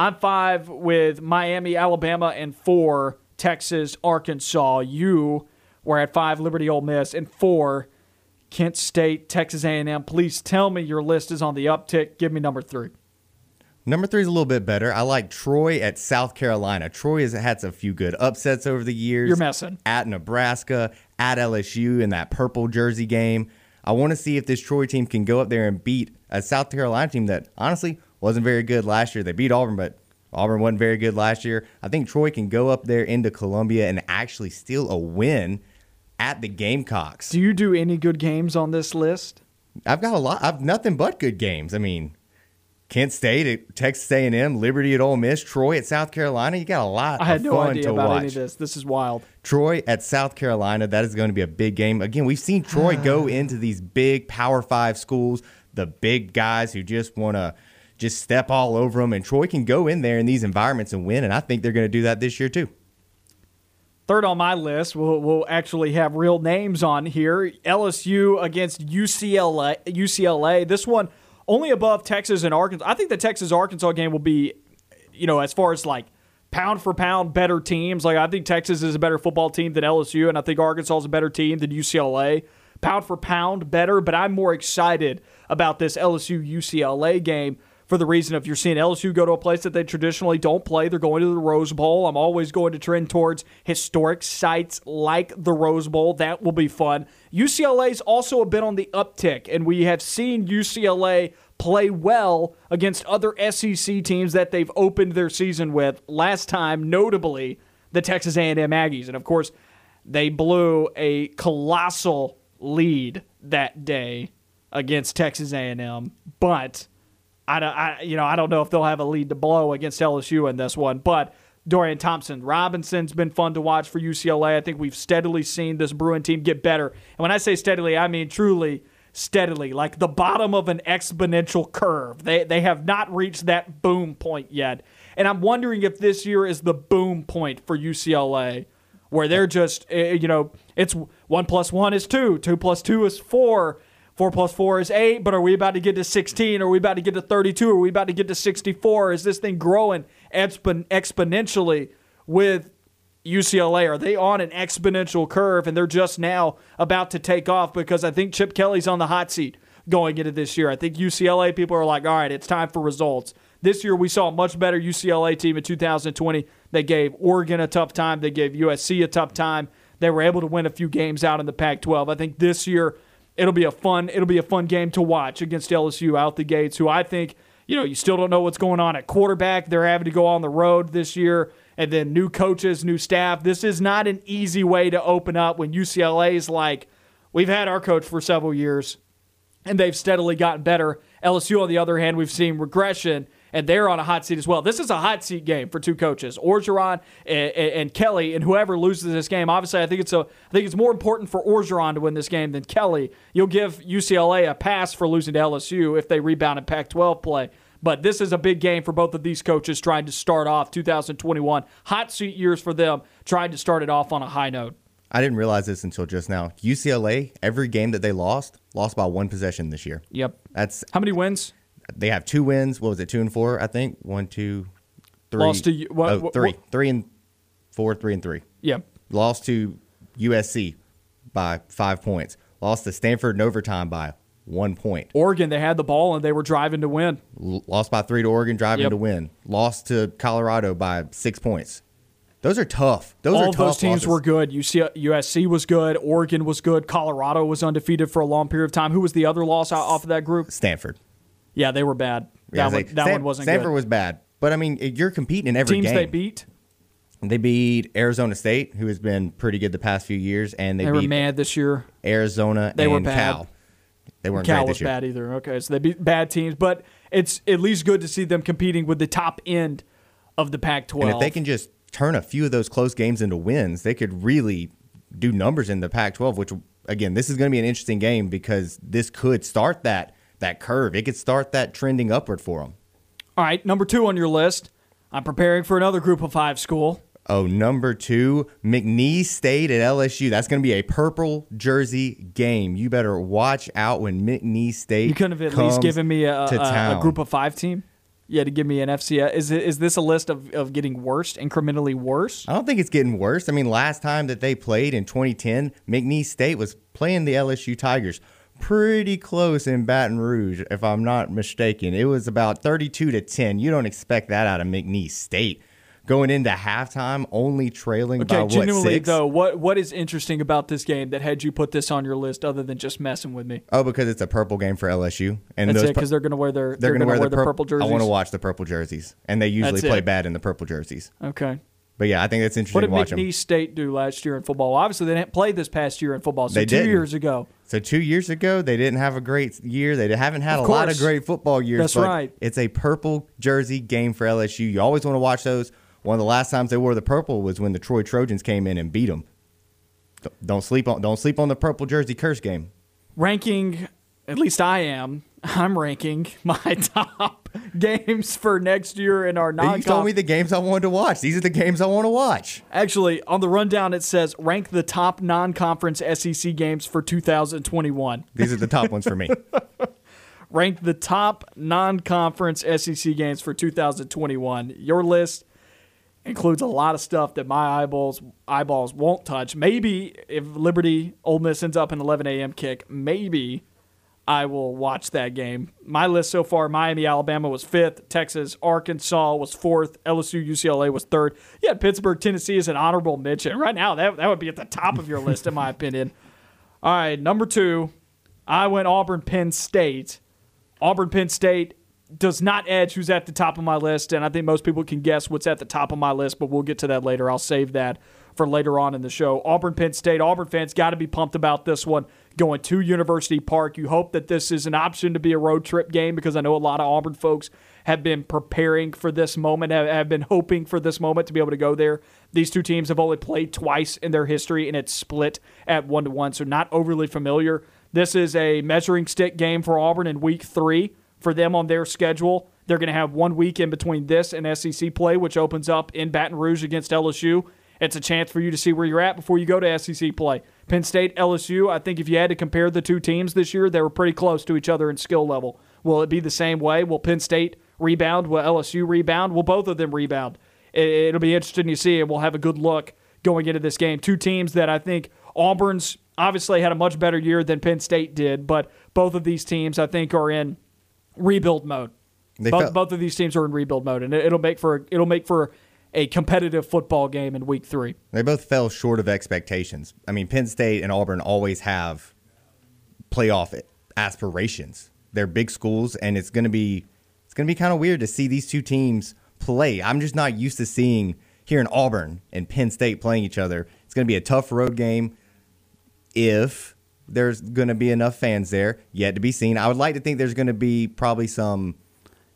B: I'm five with Miami, Alabama, and four Texas, Arkansas. You were at five, Liberty, Ole Miss, and four, Kent State, Texas A&M. Please tell me your list is on the uptick. Give me number three.
C: Number three is a little bit better. I like Troy at South Carolina. Troy has had a few good upsets over the years.
B: You're messing.
C: At Nebraska, at LSU in that purple jersey game. I want to see if this Troy team can go up there and beat a South Carolina team that honestly wasn't very good last year. They beat Auburn, but Auburn wasn't very good last year. I think Troy can go up there into Columbia and actually steal a win at the Gamecocks.
B: Do you do any good games on this list?
C: I've got a lot. I've nothing but good games. I mean, Kent State at Texas A&M, Liberty at Ole Miss, Troy at South Carolina. You got a lot.
B: I had no
C: fun
B: idea
C: to
B: about
C: watch.
B: any of this. This is wild.
C: Troy at South Carolina. That is going to be a big game. Again, we've seen Troy go into these big Power Five schools, the big guys who just want to just step all over them, and Troy can go in there in these environments and win. And I think they're going to do that this year too.
B: Third on my list, we'll, we'll actually have real names on here. LSU against UCLA. UCLA. This one only above Texas and Arkansas. I think the Texas Arkansas game will be, you know, as far as like pound for pound better teams. Like I think Texas is a better football team than LSU, and I think Arkansas is a better team than UCLA. Pound for pound better, but I'm more excited about this LSU UCLA game for the reason of you're seeing LSU go to a place that they traditionally don't play. They're going to the Rose Bowl. I'm always going to trend towards historic sites like the Rose Bowl. That will be fun. UCLA's also a bit on the uptick, and we have seen UCLA play well against other SEC teams that they've opened their season with. Last time, notably, the Texas A&M Aggies, and of course, they blew a colossal lead that day against Texas A&M, but I, don't, I, you know, I don't know if they'll have a lead to blow against LSU in this one, but Dorian Thompson Robinson's been fun to watch for UCLA. I think we've steadily seen this Bruin team get better. And when I say steadily, I mean truly steadily, like the bottom of an exponential curve. They they have not reached that boom point yet. And I'm wondering if this year is the boom point for UCLA where they're just eh, you know, it's 1 plus 1 is 2, 2 plus 2 is 4 Four plus four is eight, but are we about to get to 16? Are we about to get to 32? Are we about to get to 64? Is this thing growing expon- exponentially with UCLA? Are they on an exponential curve and they're just now about to take off? Because I think Chip Kelly's on the hot seat going into this year. I think UCLA people are like, all right, it's time for results. This year we saw a much better UCLA team in 2020. They gave Oregon a tough time, they gave USC a tough time. They were able to win a few games out in the Pac 12. I think this year it'll be a fun it'll be a fun game to watch against LSU out the gates, who I think you know you still don't know what's going on at quarterback. They're having to go on the road this year, and then new coaches, new staff. This is not an easy way to open up when UCLA is like, we've had our coach for several years, and they've steadily gotten better. LSU, on the other hand, we've seen regression and they're on a hot seat as well. This is a hot seat game for two coaches, Orgeron and, and, Kelly, and whoever loses this game. Obviously, I think it's a I think it's more important for Orgeron to win this game than Kelly. You'll give UCLA a pass for losing to LSU if they rebound in Pac-12 play. But this is a big game for both of these coaches trying to start off 2021 hot seat years for them, trying to start it off on a high note.
C: I didn't realize this until just now. UCLA, every game that they lost, lost by one possession this year.
B: Yep.
C: That's
B: how many wins?
C: They have two wins. What was it? Two and four, I think. One, two, three.
B: Lost to what,
C: oh,
B: what,
C: three,
B: what?
C: three and four, three and three.
B: Yeah.
C: Lost to USC by five points. Lost to Stanford in overtime by one point.
B: Oregon, they had the ball and they were driving to win.
C: Lost by three to Oregon, driving
B: Yep.
C: to win. Lost to Colorado by six points. Those are tough. Those
B: All
C: are tough
B: those teams
C: losses.
B: were good. UC, USC was good. Oregon was good. Colorado was undefeated for a long period of time. Who was the other loss out, off of that group?
C: Stanford.
B: Yeah, they were bad. That,
C: Yeah,
B: one,
C: they-
B: that
C: Stan-
B: one wasn't
C: Stanford
B: good.
C: was bad, but I mean, you're competing in every
B: Teams
C: game.
B: they beat,
C: They beat Arizona State, who has been pretty good the past few years, and they,
B: they were mad this year.
C: Arizona
B: They
C: and
B: were bad.
C: Cal. They weren't
B: Cal was
C: year.
B: bad either. Okay, so they beat bad teams, but it's at least good to see them competing with the top end of the Pac-12.
C: And if they can just turn a few of those close games into wins, they could really do numbers in the Pac-12. Which, again, this is going to be an interesting game because this could start that that curve. It could start that trending upward for them.
B: All right, number two on your list. I'm preparing for another Group of Five school.
C: Oh, number two, McNeese State at LSU. That's going to be a purple jersey game. You better watch out when McNeese State.
B: You couldn't have at least given me a, a, a. Group of Five team. Yeah, to give me an FCS. Is is this a list of, of getting worse, incrementally worse?
C: I don't think it's getting worse. I mean, last time that they played in 2010, McNeese State was playing the LSU Tigers pretty close in Baton Rouge, if I'm not mistaken. It was about 32 to 10. You don't expect that out of McNeese State. Going into halftime, only trailing
B: Okay,
C: by what
B: genuinely
C: six?
B: though, what what is interesting about this game that had you put this on your list other than just messing with me?
C: Oh, because it's a purple game for LSU, and
B: That's it, because they're going to wear their
C: they're
B: going to
C: wear, the
B: their
C: pur-
B: purple jerseys.
C: I want to watch the purple jerseys, and they usually
B: That's
C: play
B: it.
C: bad in the purple jerseys.
B: Okay.
C: But yeah, I think that's interesting.
B: What did
C: to watch them.
B: McNeese State do last year in football? Obviously, they didn't play this past year in football. So
C: They
B: 2
C: didn't.
B: years ago,
C: So two years ago, they didn't have a great year. They haven't had
B: Of
C: a lot of great football years.
B: That's right.
C: It's a purple jersey game for LSU. You always want to watch those. One of the last times they wore the purple was when the Troy Trojans came in and beat them. Don't sleep on don't sleep on the purple jersey curse game.
B: ranking. At least I am. I'm ranking my top games for next year in our non.
C: you told me the games I wanted to watch. These are the games I want to watch.
B: Actually, on the rundown, it says rank the top non-conference SEC games for 2021.
C: These are the top ones for me.
B: rank the top non-conference SEC games for 2021. Your list includes a lot of stuff that my eyeballs eyeballs won't touch. Maybe if Liberty Ole Miss ends up an 11 a.m. kick, maybe I will watch that game. My list so far: Miami, Alabama was fifth, Texas, Arkansas was fourth, LSU, UCLA was third. Yeah, Pittsburgh, Tennessee is an honorable mention. Right now, that that would be at the top of your list, in my opinion. All right, number two, I went Auburn, Penn State. Auburn Penn State does not edge who's at the top of my list, and I think most people can guess what's at the top of my list, but we'll get to that later. I'll save that for later on in the show. Auburn Penn State, Auburn fans got to be pumped about this one going to University Park. You hope that this is an option to be a road trip game because I know a lot of Auburn folks have been preparing for this moment, have, been hoping for this moment to be able to go there. These two teams have only played twice in their history, and it's split at one to one, so not overly familiar. This is a measuring stick game for Auburn in week three for them on their schedule. They're going to have one week in between this and SEC play, which opens up in Baton Rouge against LSU. It's a chance for you to see where you're at before you go to SEC play. Penn State, LSU, I think if you had to compare the two teams this year, they were pretty close to each other in skill level. Will it be the same way? Will Penn State rebound? Will LSU rebound? Will both of them rebound? It- It'll be interesting to see, and we'll have a good look going into this game. Two teams that I think Auburn's obviously had a much better year than Penn State did, but both of these teams I think are in rebuild mode. Both, both of these teams are in rebuild mode, and it'll make for it'll make for a competitive football game in week three.
C: They both fell short of expectations. I mean, Penn State and Auburn always have playoff aspirations. They're big schools, and it's gonna be it's gonna be kind of weird to see these two teams play. I'm just not used to seeing here in Auburn and Penn State playing each other. It's gonna be a tough road game. If there's gonna be enough fans there, yet to be seen. I would like to think there's gonna be probably some.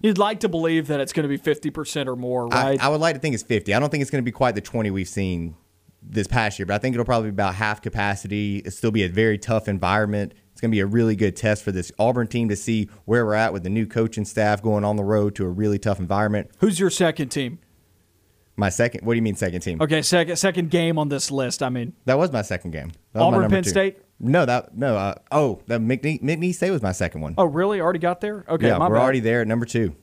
B: You'd like to believe that it's going to be fifty percent or more, right?
C: I would like to think it's 50. I don't think it's going to be quite the 20 we've seen this past year, but I think it'll probably be about half capacity. It'll still be a very tough environment. It's going to be a really good test for this Auburn team to see where we're at with the new coaching staff going on the road to a really tough environment.
B: Who's your second team?
C: My second, what do you mean second team?
B: Okay, second second game on this list. I mean,
C: That was my second game.
B: Auburn, Penn
C: two.
B: State?
C: No, that no. Uh, oh, that McNeese, McNeese State was my second one.
B: oh really? Already got there? Okay,
C: yeah,
B: my
C: we're
B: bad.
C: already there at number two.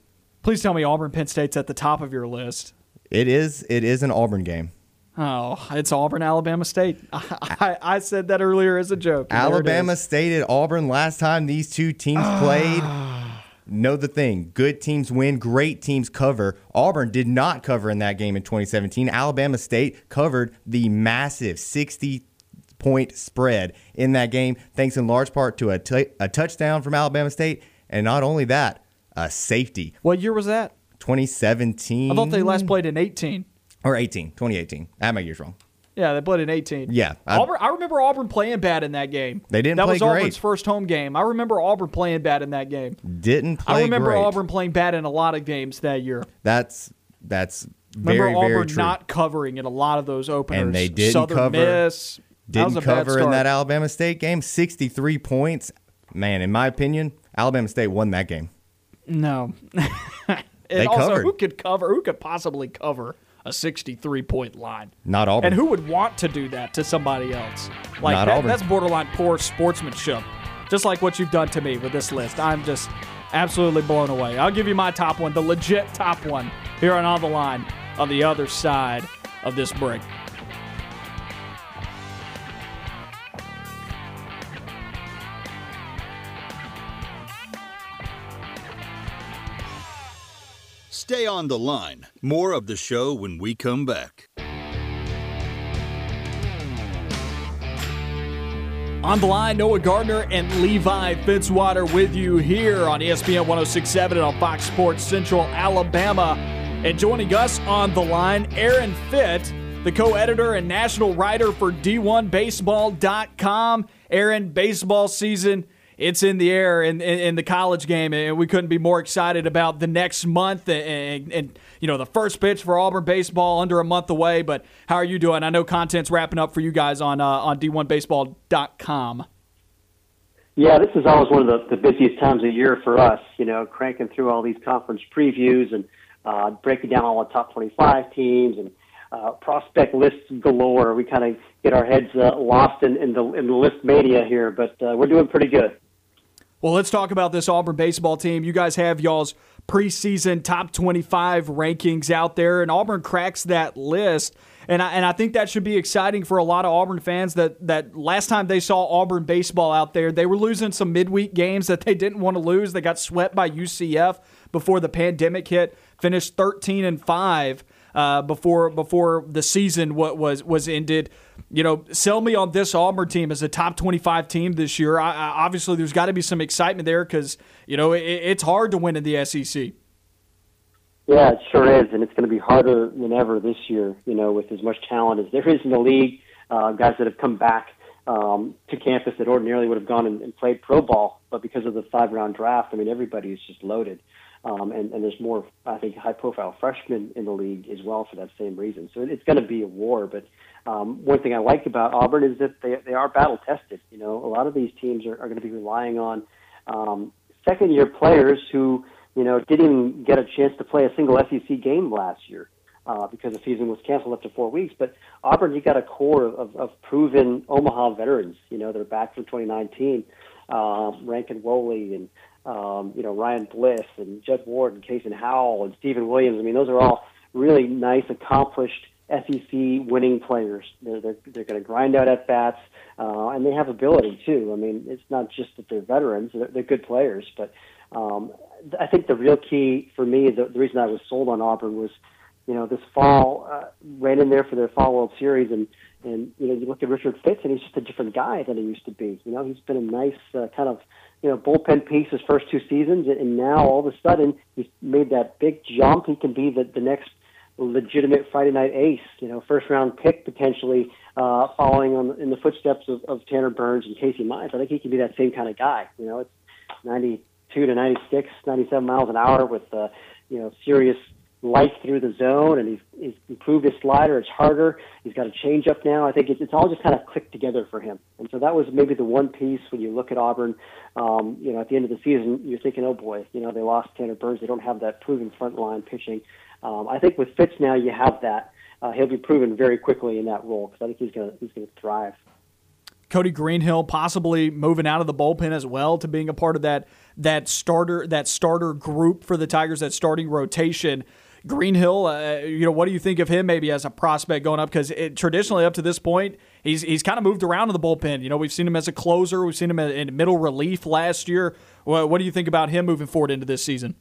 B: Please tell me Auburn Penn State's at the top of your list.
C: It is. It is an Auburn game.
B: Oh, it's Auburn, Alabama State. I, I, I said that earlier as a joke. and there it
C: Alabama. State at Auburn last time these two teams played. Know the thing. Good teams win, great teams cover. Auburn did not cover in that game in 2017. Alabama State covered the massive 60 point spread in that game, thanks in large part to a t- a touchdown from Alabama State. And not only that, a safety.
B: What year was that?
C: 2017.
B: I thought they last played in 18.
C: Or 18. 2018. I had my years wrong.
B: Yeah, they played in 18.
C: Yeah, I-
B: Auburn, I remember Auburn playing bad in that game.
C: They didn't
B: That was Auburn's first home game. I remember Auburn playing bad in that game.
C: Didn't play
B: I remember
C: great.
B: Auburn playing bad in a lot of games that year.
C: That's that's
B: Remember
C: very
B: Auburn
C: very true.
B: not covering in a lot of those openers.
C: And they didn't
B: Southern
C: cover-
B: Miss.
C: Didn't cover in that Alabama State game. 63 points. Man, in my opinion, Alabama State won that game.
B: No. and
C: They
B: also,
C: covered.
B: who could cover? Who could possibly cover a 63 point line?
C: Not Auburn.
B: And who would want to do that to somebody else? Like
C: Not
B: that-
C: Auburn.
B: that's borderline poor sportsmanship. Just like what you've done to me with this list. I'm just absolutely blown away. I'll give you my top one, the legit top one, here on On the Line on the other side of this break.
A: Stay on the line. More of the show when we come back.
B: On the line, Noah Gardner and Levi Fitzwater with you here on ESPN 1067 and on Fox Sports Central Alabama. And joining us on the line, Aaron Fitt, the co editor and national writer for D1Baseball.com. Aaron, baseball season it's in the air in, in, in, the college game, and we couldn't be more excited about the next month and, and, and, you know the first pitch for Auburn baseball under a month away. But how are you doing? I know content's wrapping up for you guys on uh, on D1Baseball.com.
E: Yeah, this is always one of the, the busiest times of year for us. You know, cranking through all these conference previews and uh, breaking down all the top 25 teams and uh, prospect lists galore. We kind of get our heads uh, lost in, in the in the list mania here, but uh, we're doing pretty good.
B: Well, let's talk about this Auburn baseball team. You guys have y'all's preseason top 25 rankings out there, and Auburn cracks that list. And I, and I think that should be exciting for a lot of Auburn fans that, that last time they saw Auburn baseball out there, they were losing some midweek games that they didn't want to lose. They got swept by UCF before the pandemic hit, finished 13 and 5 uh, before before the season was was ended. You know, sell me on this Auburn team as a top 25 team this year. I, I, obviously, there's got to be some excitement there because you know it, it's hard to win in the SEC.
E: Yeah, it sure is, and it's going to be harder than ever this year. You know, with as much talent as there is in the league, uh, guys that have come back um, to campus that ordinarily would have gone and, and played pro ball, but because of the five round draft, I mean, everybody is just loaded. Um, and, and there's more, I think, high-profile freshmen in the league as well for that same reason. So it's going to be a war. But um, one thing I like about Auburn is that they they are battle tested. You know, a lot of these teams are, are going to be relying on um, second-year players who you know didn't even get a chance to play a single SEC game last year. Uh, because the season was canceled after four weeks. But Auburn, you got a core of, of proven Omaha veterans. You know, they're back from 2019. Uh, Rankin Woley and um, you know, Ryan Bliss and Judd Ward and Kason Howell and Stephen Williams. I mean, those are all really nice, accomplished SEC winning players. They're they're, they're going to grind out at bats, uh, and they have ability too. I mean, it's not just that they're veterans; they're, they're good players. But um, I think the real key for me, the, the reason I was sold on Auburn was, you know, this fall uh, ran in there for their fall World Series, and and you know, you look at Richard Fitts, and he's just a different guy than he used to be. You know, he's been a nice uh, kind of you know, bullpen piece his first two seasons, and now all of a sudden he's made that big jump. He can be the, the next legitimate Friday night ace, you know, first round pick potentially, uh, following on in the footsteps of, of Tanner Burns and Casey Mize. I think he can be that same kind of guy. You know, it's 92 to 96, 97 miles an hour with, uh, you know, serious life through the zone, and he's, he's improved his slider. It's harder. He's got a changeup now. I think it's, it's all just kind of clicked together for him. And so that was maybe the one piece when you look at Auburn. Um, you know, at the end of the season, you're thinking, oh boy, you know, they lost Tanner Burns. They don't have that proven front line pitching. Um, I think with Fitts now, you have that. Uh, he'll be proven very quickly in that role because I think he's going to he's going to thrive.
B: Cody Greenhill possibly moving out of the bullpen as well to being a part of that that starter that starter group for the Tigers, that starting rotation. Greenhill, uh, you know, what do you think of him maybe as a prospect going up? Because traditionally, up to this point, he's he's kind of moved around in the bullpen. You know, we've seen him as a closer, we've seen him in middle relief last year. What do you think about him moving forward into this season?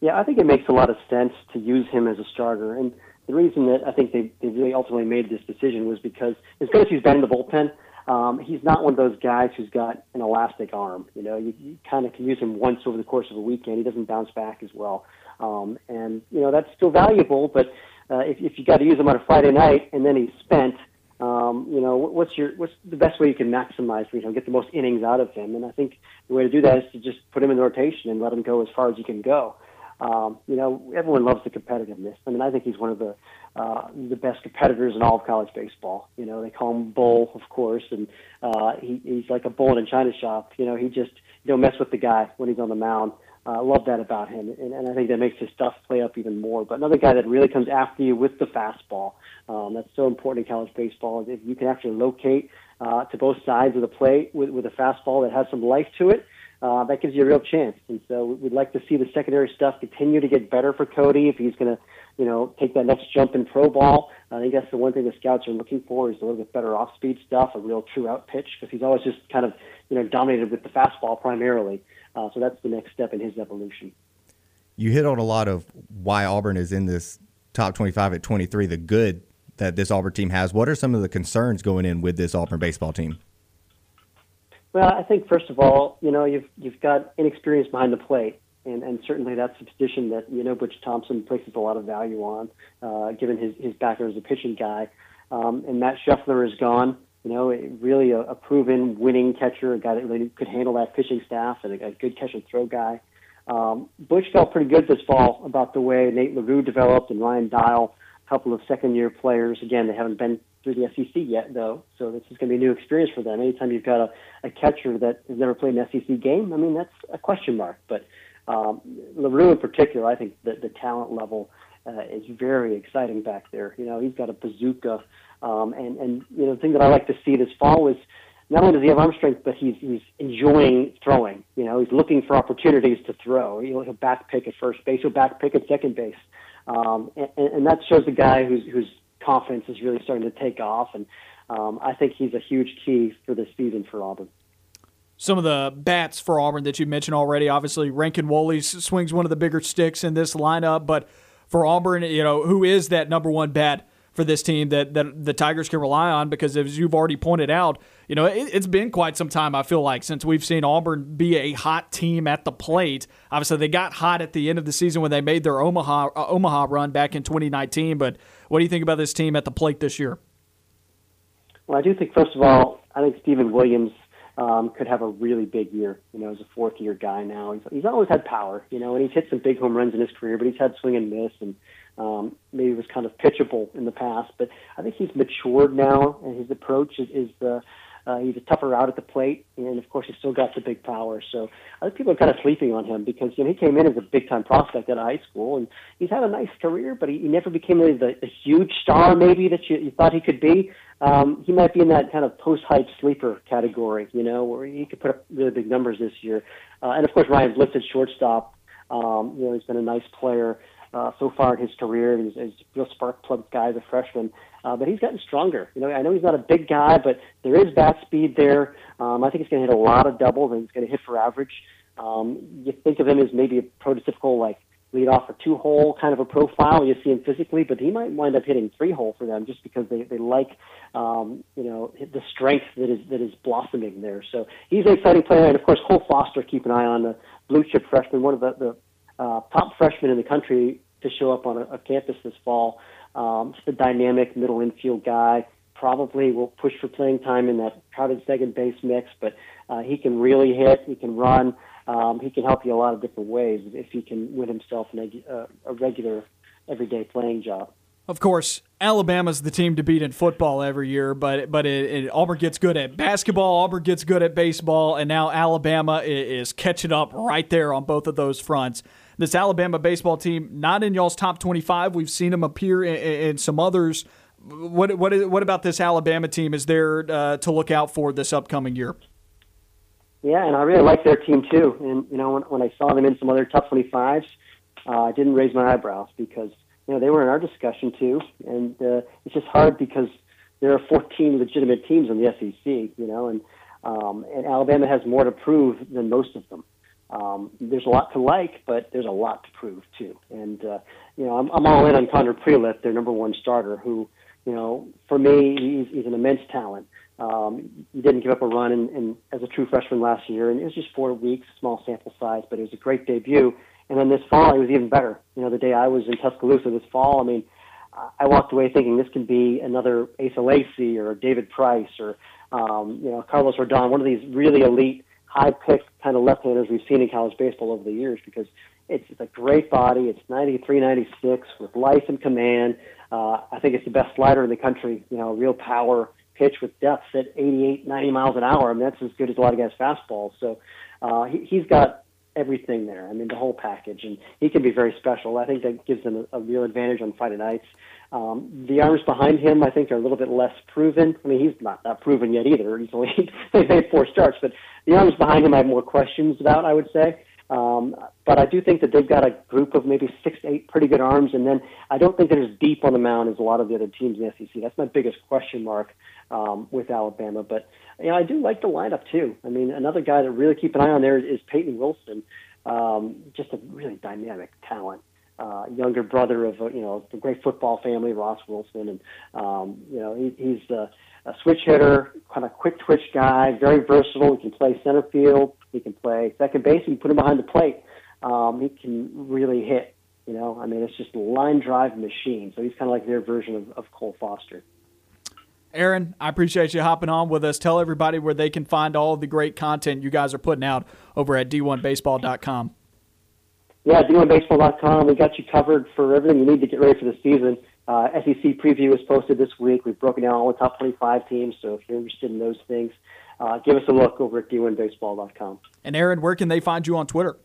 E: Yeah, I think it makes a lot of sense to use him as a starter, and the reason that I think they, they really ultimately made this decision was because as good as he's been in the bullpen, um, he's not one of those guys who's got an elastic arm. You know, you, you kind of can use him once over the course of a weekend. He doesn't bounce back as well. Um, and you know that's still valuable, but uh, if, if you got to use him on a Friday night and then he's spent, um, you know what's your what's the best way you can maximize, you know, get the most innings out of him? And I think the way to do that is to just put him in the rotation and let him go as far as he can go. Um, you know, everyone loves the competitiveness. I mean, I think he's one of the uh, the best competitors in all of college baseball. You know, they call him Bull, of course, and uh, he, he's like a bull in a china shop. You know, he just don't mess with the guy when he's on the mound. I uh, love that about him, and, and I think that makes his stuff play up even more. But another guy that really comes after you with the fastball, um, that's so important in college baseball. If you can actually locate uh, to both sides of the plate with, with a fastball that has some life to it, uh, that gives you a real chance. And so we'd like to see the secondary stuff continue to get better for Cody if he's going to, you know, take that next jump in pro ball. I think that's the one thing the scouts are looking for is a little bit better off speed stuff, a real true out pitch, because he's always just kind of, you know, dominated with the fastball primarily. Uh, so that's the next step in his evolution.
C: You hit on a lot of why Auburn is in this top 25 at 23, the good that this Auburn team has. What are some of the concerns going in with this Auburn baseball team?
E: Well, I think first of all, you know, you've you've got inexperience behind the plate, and and certainly that's a position that you know Butch Thompson places a lot of value on, uh, given his his background as a pitching guy. Um, and Matt Scheffler is gone. You know, really a, a proven winning catcher, a guy that really could handle that pitching staff, and a, a good catch and throw guy. Um, Butch felt pretty good this fall about the way Nate LaRue developed and Ryan Dial, a couple of second year players. Again, they haven't been through the SEC yet, though, so this is going to be a new experience for them. Anytime you've got a, a catcher that has never played an SEC game, I mean, that's a question mark. But um, LaRue in particular, I think that the talent level uh, is very exciting back there. You know, he's got a bazooka. Um, and, and, you know, the thing that I like to see this fall is not only does he have arm strength, but he's, he's enjoying throwing. You know, he's looking for opportunities to throw. He'll, he'll back pick at first base, he'll back pick at second base. Um, and, and that shows a guy who's, who's confidence is really starting to take off. And um, I think he's a huge key for this season for Auburn.
B: Some of the bats for Auburn that you mentioned already, obviously Rankin Woley swings one of the bigger sticks in this lineup, but for Auburn, you know, who is that number one bat for this team that, that the Tigers can rely on? Because as you've already pointed out, you know, it, has been quite some time, I feel like, since we've seen Auburn be a hot team at the plate. Obviously, they got hot at the end of the season when they made their Omaha uh, Omaha run back in 2019, but what do you think about this team at the plate this year?
E: Well, I do think, first of all, I think Steven Williams um, could have a really big year. You know, as a fourth year guy now, he's, he's always had power. You know, and he's hit some big home runs in his career, but he's had swing and miss, and um, maybe was kind of pitchable in the past. But I think he's matured now, and his approach is, is the uh, he's a tougher out at the plate, and of course he's still got the big power. So I think people are kind of sleeping on him because you know he came in as a big time prospect at high school, and he's had a nice career, but he, he never became really the, the huge star maybe that you, you thought he could be. Um, he might be in that kind of post hype sleeper category, you know, where he could put up really big numbers this year. Uh, and of course Ryan Bliss shortstop. Um, you know, he's been a nice player uh, so far in his career. He's, he's a real spark plug guy as a freshman, uh, but he's gotten stronger. You know, I know he's not a big guy, but there is bat speed there. Um, I think he's going to hit a lot of doubles and he's going to hit for average. Um, you think of him as maybe a prototypical like lead off a two hole kind of a profile. You see him physically, but he might wind up hitting three hole for them just because they, they like um, you know the strength that is that is blossoming there. So he's an exciting player, and of course Cole Foster. Keep an eye on the blue chip freshman, one of the, the uh, top freshman in the country to show up on a, a campus this fall. Um, just a dynamic middle infield guy. Probably will push for playing time in that crowded second base mix, but uh, he can really hit. He can run. Um, he can help you a lot of different ways if he can win himself uh, a regular, everyday playing job.
B: Of course, Alabama's the team to beat in football every year, but but it, it, Auburn gets good at basketball, Auburn gets good at baseball, and now Alabama is catching up right there on both of those fronts this Alabama baseball team not in y'all's top 25. We've seen them appear in, in some others. What what is, what about this Alabama team is there uh, to look out for this upcoming year?
E: Yeah, and I really like their team too. And you know, when, when I saw them in some other top 25s, uh, I didn't raise my eyebrows because you know they were in our discussion too. And uh, it's just hard because there are 14 legitimate teams in the SEC. You know, and um, and Alabama has more to prove than most of them. Um, there's a lot to like, but there's a lot to prove too. And uh, you know, I'm, I'm all in on Connor Prielipp, their number one starter, who, you know, for me, he's, he's an immense talent. Um, he didn't give up a run in, in, as a true freshman last year, and it was just four weeks, small sample size, but it was a great debut. And then this fall, he was even better. You know, the day I was in Tuscaloosa this fall, I mean, I walked away thinking this can be another Asa Lacy or David Price or um, you know Carlos Rodon, one of these really elite high pick kind of left handers we've seen in college baseball over the years because it's, it's a great body. It's 93, 96 with life and command. Uh, I think it's the best slider in the country. You know, real power pitch with depth at 88, 90 miles an hour. I mean, that's as good as a lot of guys' fastballs. So uh, he, he's got everything there. I mean, the whole package, and he can be very special. I think that gives him a, a real advantage on Friday nights. Um, the arms behind him, I think, are a little bit less proven. I mean, he's not, not proven yet either. He's only made four starts, but the arms behind him, I have more questions about. I would say. Um, but I do think that they've got a group of maybe six, eight pretty good arms, and then I don't think they're as deep on the mound as a lot of the other teams in the SEC. That's my biggest question mark um, with Alabama. But you know, I do like the lineup too. I mean, another guy to really keep an eye on there is Peyton Wilson, um, just a really dynamic talent. Uh, younger brother of you know the great football family, Ross Wilson, and um, you know he, he's uh, a switch hitter, kind of quick twitch guy, very versatile. He can play center field, he can play second base, you can put him behind the plate. Um, he can really hit. You know, I mean, it's just a line drive machine. So he's kind of like their version of, of Cole Foster.
B: Aaron, I appreciate you hopping on with us. Tell everybody where they can find all the great content you guys are putting out over at d1baseball.com.
E: Yeah, d1baseball.com. We got you covered for everything you need to get ready for the season. Uh, SEC preview is posted this week. We've broken down all the top 25 teams, so if you're interested in those things, uh, give us a look over at d1baseball.com.
B: And Aaron, where can they find you on Twitter?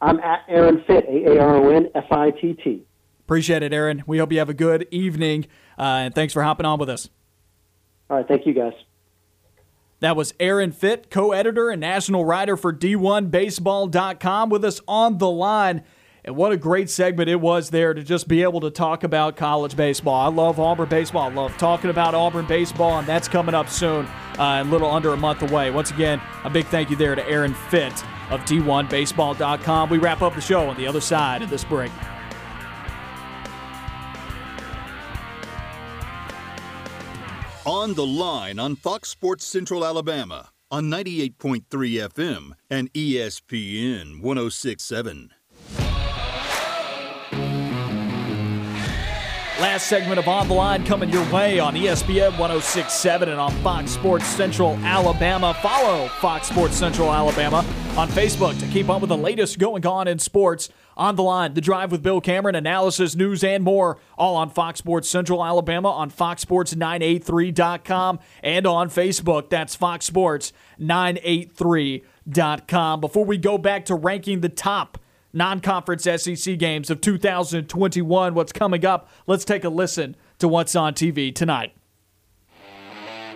E: I'm at Aaron Fitt, A A R O N F I T T.
B: Appreciate it, Aaron. We hope you have a good evening, uh, and thanks for hopping on with us.
E: All right, thank you, guys.
B: That was Aaron Fitt, co editor and national writer for D1Baseball.com, with us on the line. And what a great segment it was there to just be able to talk about college baseball. I love Auburn baseball. I love talking about Auburn baseball, and that's coming up soon, uh, a little under a month away. Once again, a big thank you there to Aaron Fitt of D1Baseball.com. We wrap up the show on the other side of this break.
A: On the line on Fox Sports Central Alabama on 98.3 FM and ESPN 1067.
B: Last segment of On the Line coming your way on ESPN 1067 and on Fox Sports Central Alabama. Follow Fox Sports Central Alabama on Facebook to keep up with the latest going on in sports. On the Line, The Drive with Bill Cameron, analysis, news, and more, all on Fox Sports Central Alabama, on foxsports983.com, and on Facebook. That's Fox Sports 983.com. Before we go back to ranking the top non conference SEC games of 2021. What's coming up? Let's take a listen to what's on TV tonight.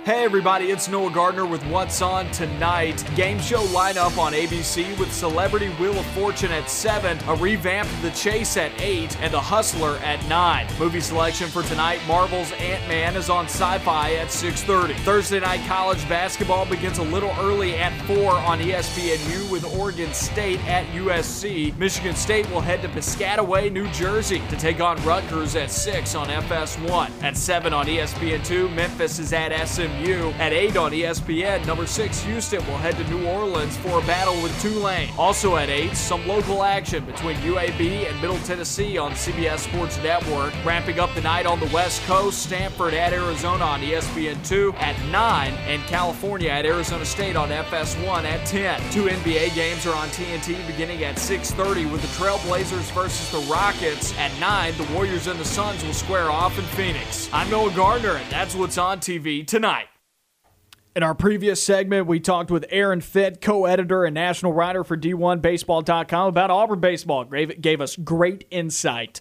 B: Hey everybody, it's Noah Gardner with What's On Tonight. Game show lineup on ABC with Celebrity Wheel of Fortune at 7, a revamped The Chase at 8, and The Hustler at 9. Movie selection for tonight, Marvel's Ant-Man is on Syfy at 6.30. Thursday night college basketball begins a little early at 4 on ESPNU with Oregon State at USC. Michigan State will head to Piscataway, New Jersey to take on Rutgers at 6 on FS1. At 7 on ESPN2, Memphis is at SM SMU. At 8 on ESPN, number 6 Houston will head to New Orleans for a battle with Tulane. Also at 8, some local action between UAB and Middle Tennessee on CBS Sports Network. Ramping up the night on the West Coast, Stanford at Arizona on ESPN2 at 9, and California at Arizona State on FS1 at 10. Two NBA games are on TNT beginning at 6.30 with the Trailblazers versus the Rockets. At 9, the Warriors and the Suns will square off in Phoenix. I'm Noah Gardner, and that's what's on TV tonight. In our previous segment, we talked with Aaron Fitt, co editor and national writer for D1Baseball.com, about Auburn baseball. Gave, gave us great insight.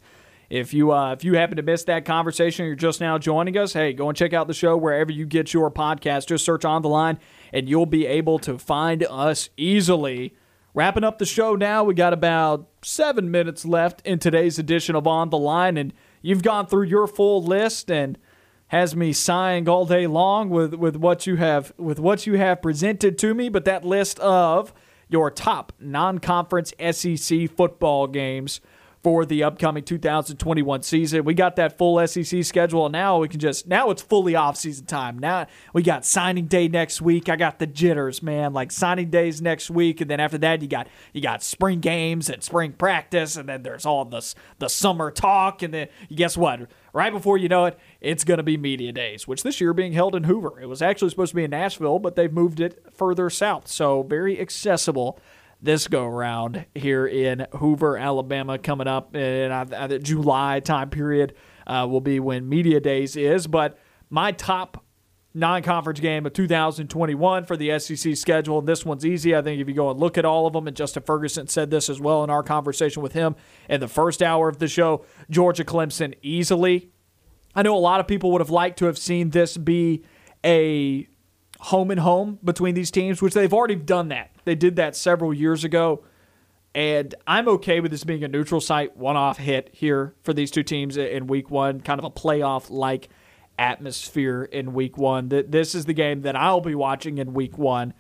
B: If you uh, if you happen to miss that conversation, you're just now joining us. Hey, go and check out the show wherever you get your podcast. Just search on the line, and you'll be able to find us easily. Wrapping up the show now, we got about seven minutes left in today's edition of On the Line, and you've gone through your full list and has me sighing all day long with, with what you have with what you have presented to me, but that list of your top non-conference SEC football games for the upcoming 2021 season. We got that full SEC schedule. And now we can just now it's fully off season time. Now we got signing day next week. I got the jitters, man. Like signing days next week, and then after that you got you got spring games and spring practice, and then there's all this the summer talk, and then guess what? Right before you know it, it's going to be media days, which this year being held in Hoover. It was actually supposed to be in Nashville, but they've moved it further south, so very accessible this go around here in Hoover, Alabama, coming up in uh, July time period uh, will be when media days is. But my top non-conference game of 2021 for the SEC schedule. And this one's easy. I think if you go and look at all of them, and Justin Ferguson said this as well in our conversation with him in the first hour of the show. Georgia Clemson easily. I know a lot of people would have liked to have seen this be a home and home between these teams, which they've already done that. They did that several years ago. And I'm okay with this being a neutral site one off hit here for these two teams in week one, kind of a playoff like atmosphere in week one. That This is the game that I'll be watching in week one.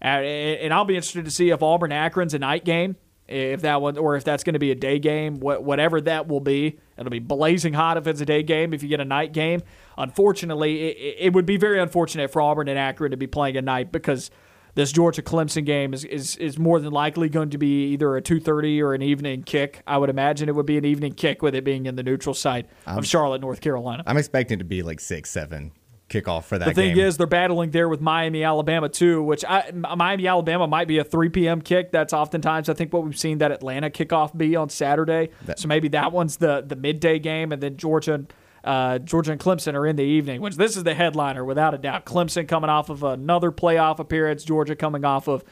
B: And I'll be interested to see if Auburn Akron's a night game, if that one, or if that's going to be a day game, whatever that will be. It'll be blazing hot if it's a day game. If you get a night game, unfortunately, it, would be very unfortunate for Auburn and Akron to be playing a night because this Georgia Clemson game is, is is more than likely going to be either a 2:30 or an evening kick. I would imagine it would be an evening kick with it being in the neutral site of Charlotte, North Carolina.
C: I'm expecting it to be like six, seven kickoff for that.
B: The thing
C: game.
B: is, they're battling there with Miami, Alabama too, which I, Miami, Alabama might be a 3 p.m. kick. That's oftentimes I think what we've seen that Atlanta kickoff be on Saturday. That, so maybe that one's the the midday game, and then Georgia uh, Georgia and Clemson are in the evening, which this is the headliner without a doubt. Clemson coming off of another playoff appearance, Georgia coming off of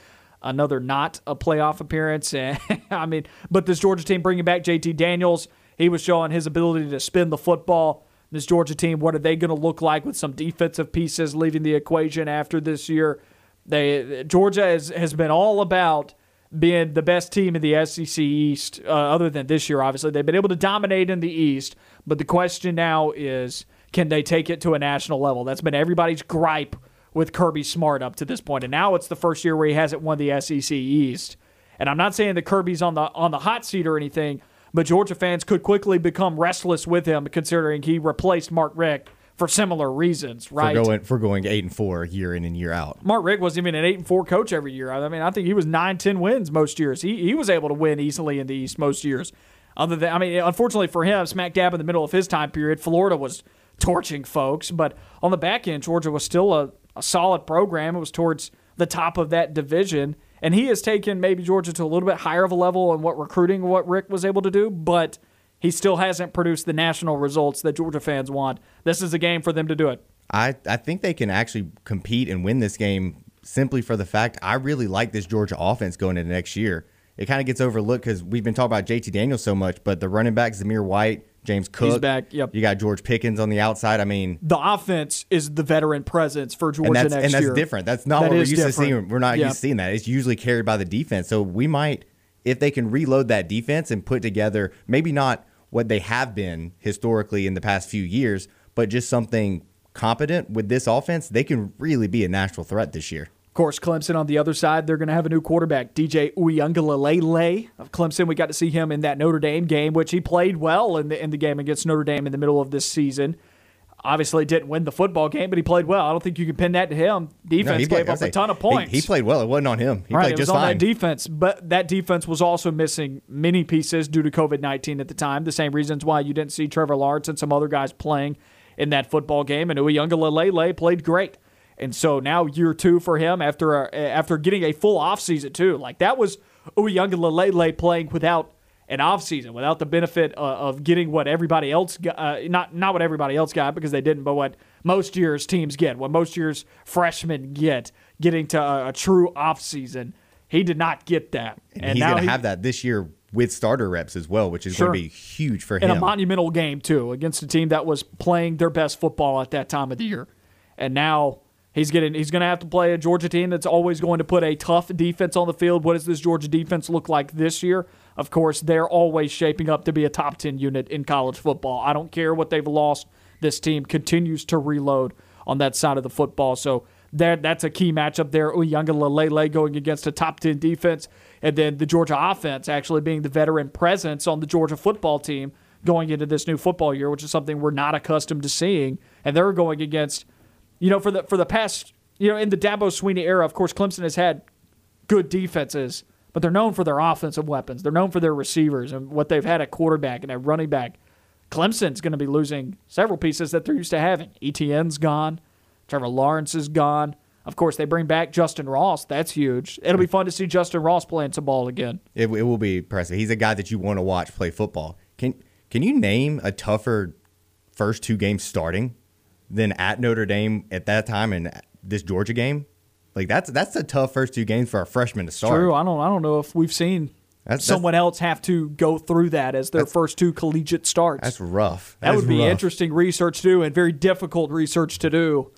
B: another not a playoff appearance. I mean, but this Georgia team bringing back JT Daniels, he was showing his ability to spin the football. This Georgia team, what are they going to look like with some defensive pieces leaving the equation after this year? They Georgia has, has been all about being the best team in the SEC East, uh, other than this year, obviously. They've been able to dominate in the East, but the question now is can they take it to a national level? That's been everybody's gripe with Kirby Smart up to this point. And now it's the first year where he hasn't won the SEC East. And I'm not saying that Kirby's on the on the hot seat or anything, but Georgia fans could quickly become restless with him considering he replaced Mark Richt for similar reasons, right?
C: For going, for going eight and four year in and year out.
B: Mark Richt wasn't even an eight and four coach every year. I mean, I think he was nine, ten wins most years. He he was able to win easily in the East most years. Other than, I mean, unfortunately for him, smack dab in the middle of his time period, Florida was torching folks. But on the back end, Georgia was still a, a solid program. It was towards the top of that division. And he has taken maybe Georgia to a little bit higher of a level in what recruiting, what Richt was able to do. But he still hasn't produced the national results that Georgia fans want. This is a game for them to do it.
C: I, I think they can actually compete and win this game simply for the fact I really like this Georgia offense going into next year. It kind of gets overlooked because we've been talking about JT Daniels so much, but the running back Zamir White, James Cook,
B: He's back. Yep.
C: You got George Pickens on the outside. I mean,
B: the offense is the veteran presence for Georgia
C: and that's,
B: next
C: and that's
B: year.
C: different. That's not
B: that
C: what we're used
B: different.
C: to seeing. We're not
B: yep.
C: used to seeing that. It's usually carried by the defense. So we might, if they can reload that defense and put together, maybe not what they have been historically in the past few years, but just something competent with this offense, they can really be a national threat this year.
B: Of course, Clemson on the other side, they're going to have a new quarterback, DJ Uiagalelei of Clemson. We got to see him in that Notre Dame game, which he played well in the in the game against Notre Dame in the middle of this season. Obviously, didn't win the football game, but he played well. I don't think you can pin that to him. Defense no, played, gave up a ton of points.
C: He, he, played well. It wasn't on him. He
B: right,
C: played
B: it
C: just
B: on
C: fine.
B: that defense, but that defense was also missing many pieces due to COVID nineteen at the time. The same reasons why you didn't see Trevor Lawrence and some other guys playing in that football game. And Uiagalelei played great. And so now year two for him after a, after getting a full offseason too. Like that was Uiagalelei playing without an offseason, without the benefit of, of getting what everybody else got, uh, not not what everybody else got because they didn't, but what most years teams get, what most years freshmen get, getting to a, a true offseason. He did not get that,
C: and, and he's going to have that this year with starter reps as well, which is
B: sure.
C: going to be huge for him.
B: In a monumental game too, against a team that was playing their best football at that time of the year, and now He's getting he's going to have to play a Georgia team that's always going to put a tough defense on the field. What does this Georgia defense look like this year? Of course, they're always shaping up to be a top 10 unit in college football. I don't care what they've lost. This team continues to reload on that side of the football. So that that's a key matchup there. Uiagalelei going against a top 10 defense and then the Georgia offense actually being the veteran presence on the Georgia football team going into this new football year, which is something we're not accustomed to seeing. And they're going against you know, for the for the past, you know, in the Dabo Swinney era, of course, Clemson has had good defenses, but they're known for their offensive weapons. They're known for their receivers and what they've had at quarterback and at running back. Clemson's going to be losing several pieces that they're used to having. Etienne's gone. Trevor Lawrence is gone. Of course, they bring back Justin Ross. That's huge. It'll be fun to see Justin Ross playing some ball again.
C: It, it will be impressive. He's a guy that you want to watch play football. Can Can you name a tougher first two games starting than at Notre Dame at that time and this Georgia game. Like that's that's a tough first two games for a freshman to start.
B: True. I don't I don't know if we've seen that's, someone that's, else have to go through that as their first two collegiate starts.
C: That's rough.
B: That, that would be
C: rough.
B: interesting research to do and very difficult research to do.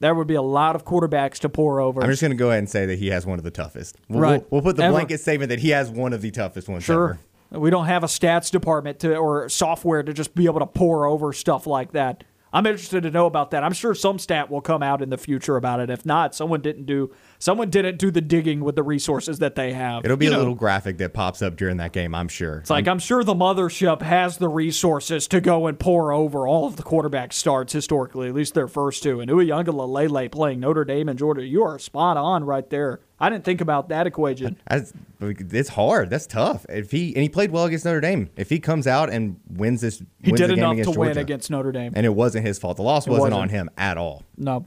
B: There would be a lot of quarterbacks to pour over.
C: I'm just going to go ahead and say that he has one of the toughest. We'll,
B: Right.
C: we'll, we'll put the
B: Ever.
C: blanket statement that he has one of the toughest ones
B: Sure.
C: ever.
B: We don't have a stats department to or software to just be able to pour over stuff like that. I'm interested to know about that. I'm sure some stat will come out in the future about it. If not, someone didn't do someone didn't do the digging with the resources that they have.
C: It'll be
B: You
C: a
B: know,
C: little graphic that pops up during that game, I'm sure.
B: It's like I'm sure the mothership has the resources to go and pour over all of the quarterback starts historically, at least their first two. And Uiagalelei playing Notre Dame and Georgia. You are spot on right there. I didn't think about that equation.
C: That's, it's hard. That's tough. If he and he played well against Notre Dame. If he comes out and wins this,
B: He
C: wins
B: did
C: the game
B: enough to win against Notre Dame.
C: and it wasn't his fault. The loss wasn't,
B: wasn't.
C: on him at all.
B: No.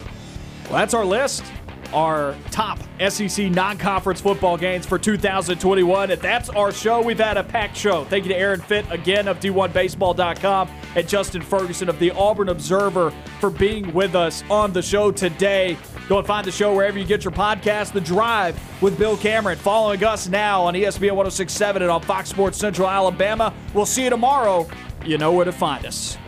B: Well, that's our list. Our top SEC non conference football games for 2021. And that's our show. We've had a packed show. Thank you to Aaron Fitt again of D1Baseball.com and Justin Ferguson of the Auburn Observer for being with us on the show today. Go and find the show wherever you get your podcast, The Drive with Bill Cameron. Following us now on ESPN 1067 and on Fox Sports Central Alabama. We'll see you tomorrow. You know where to find us.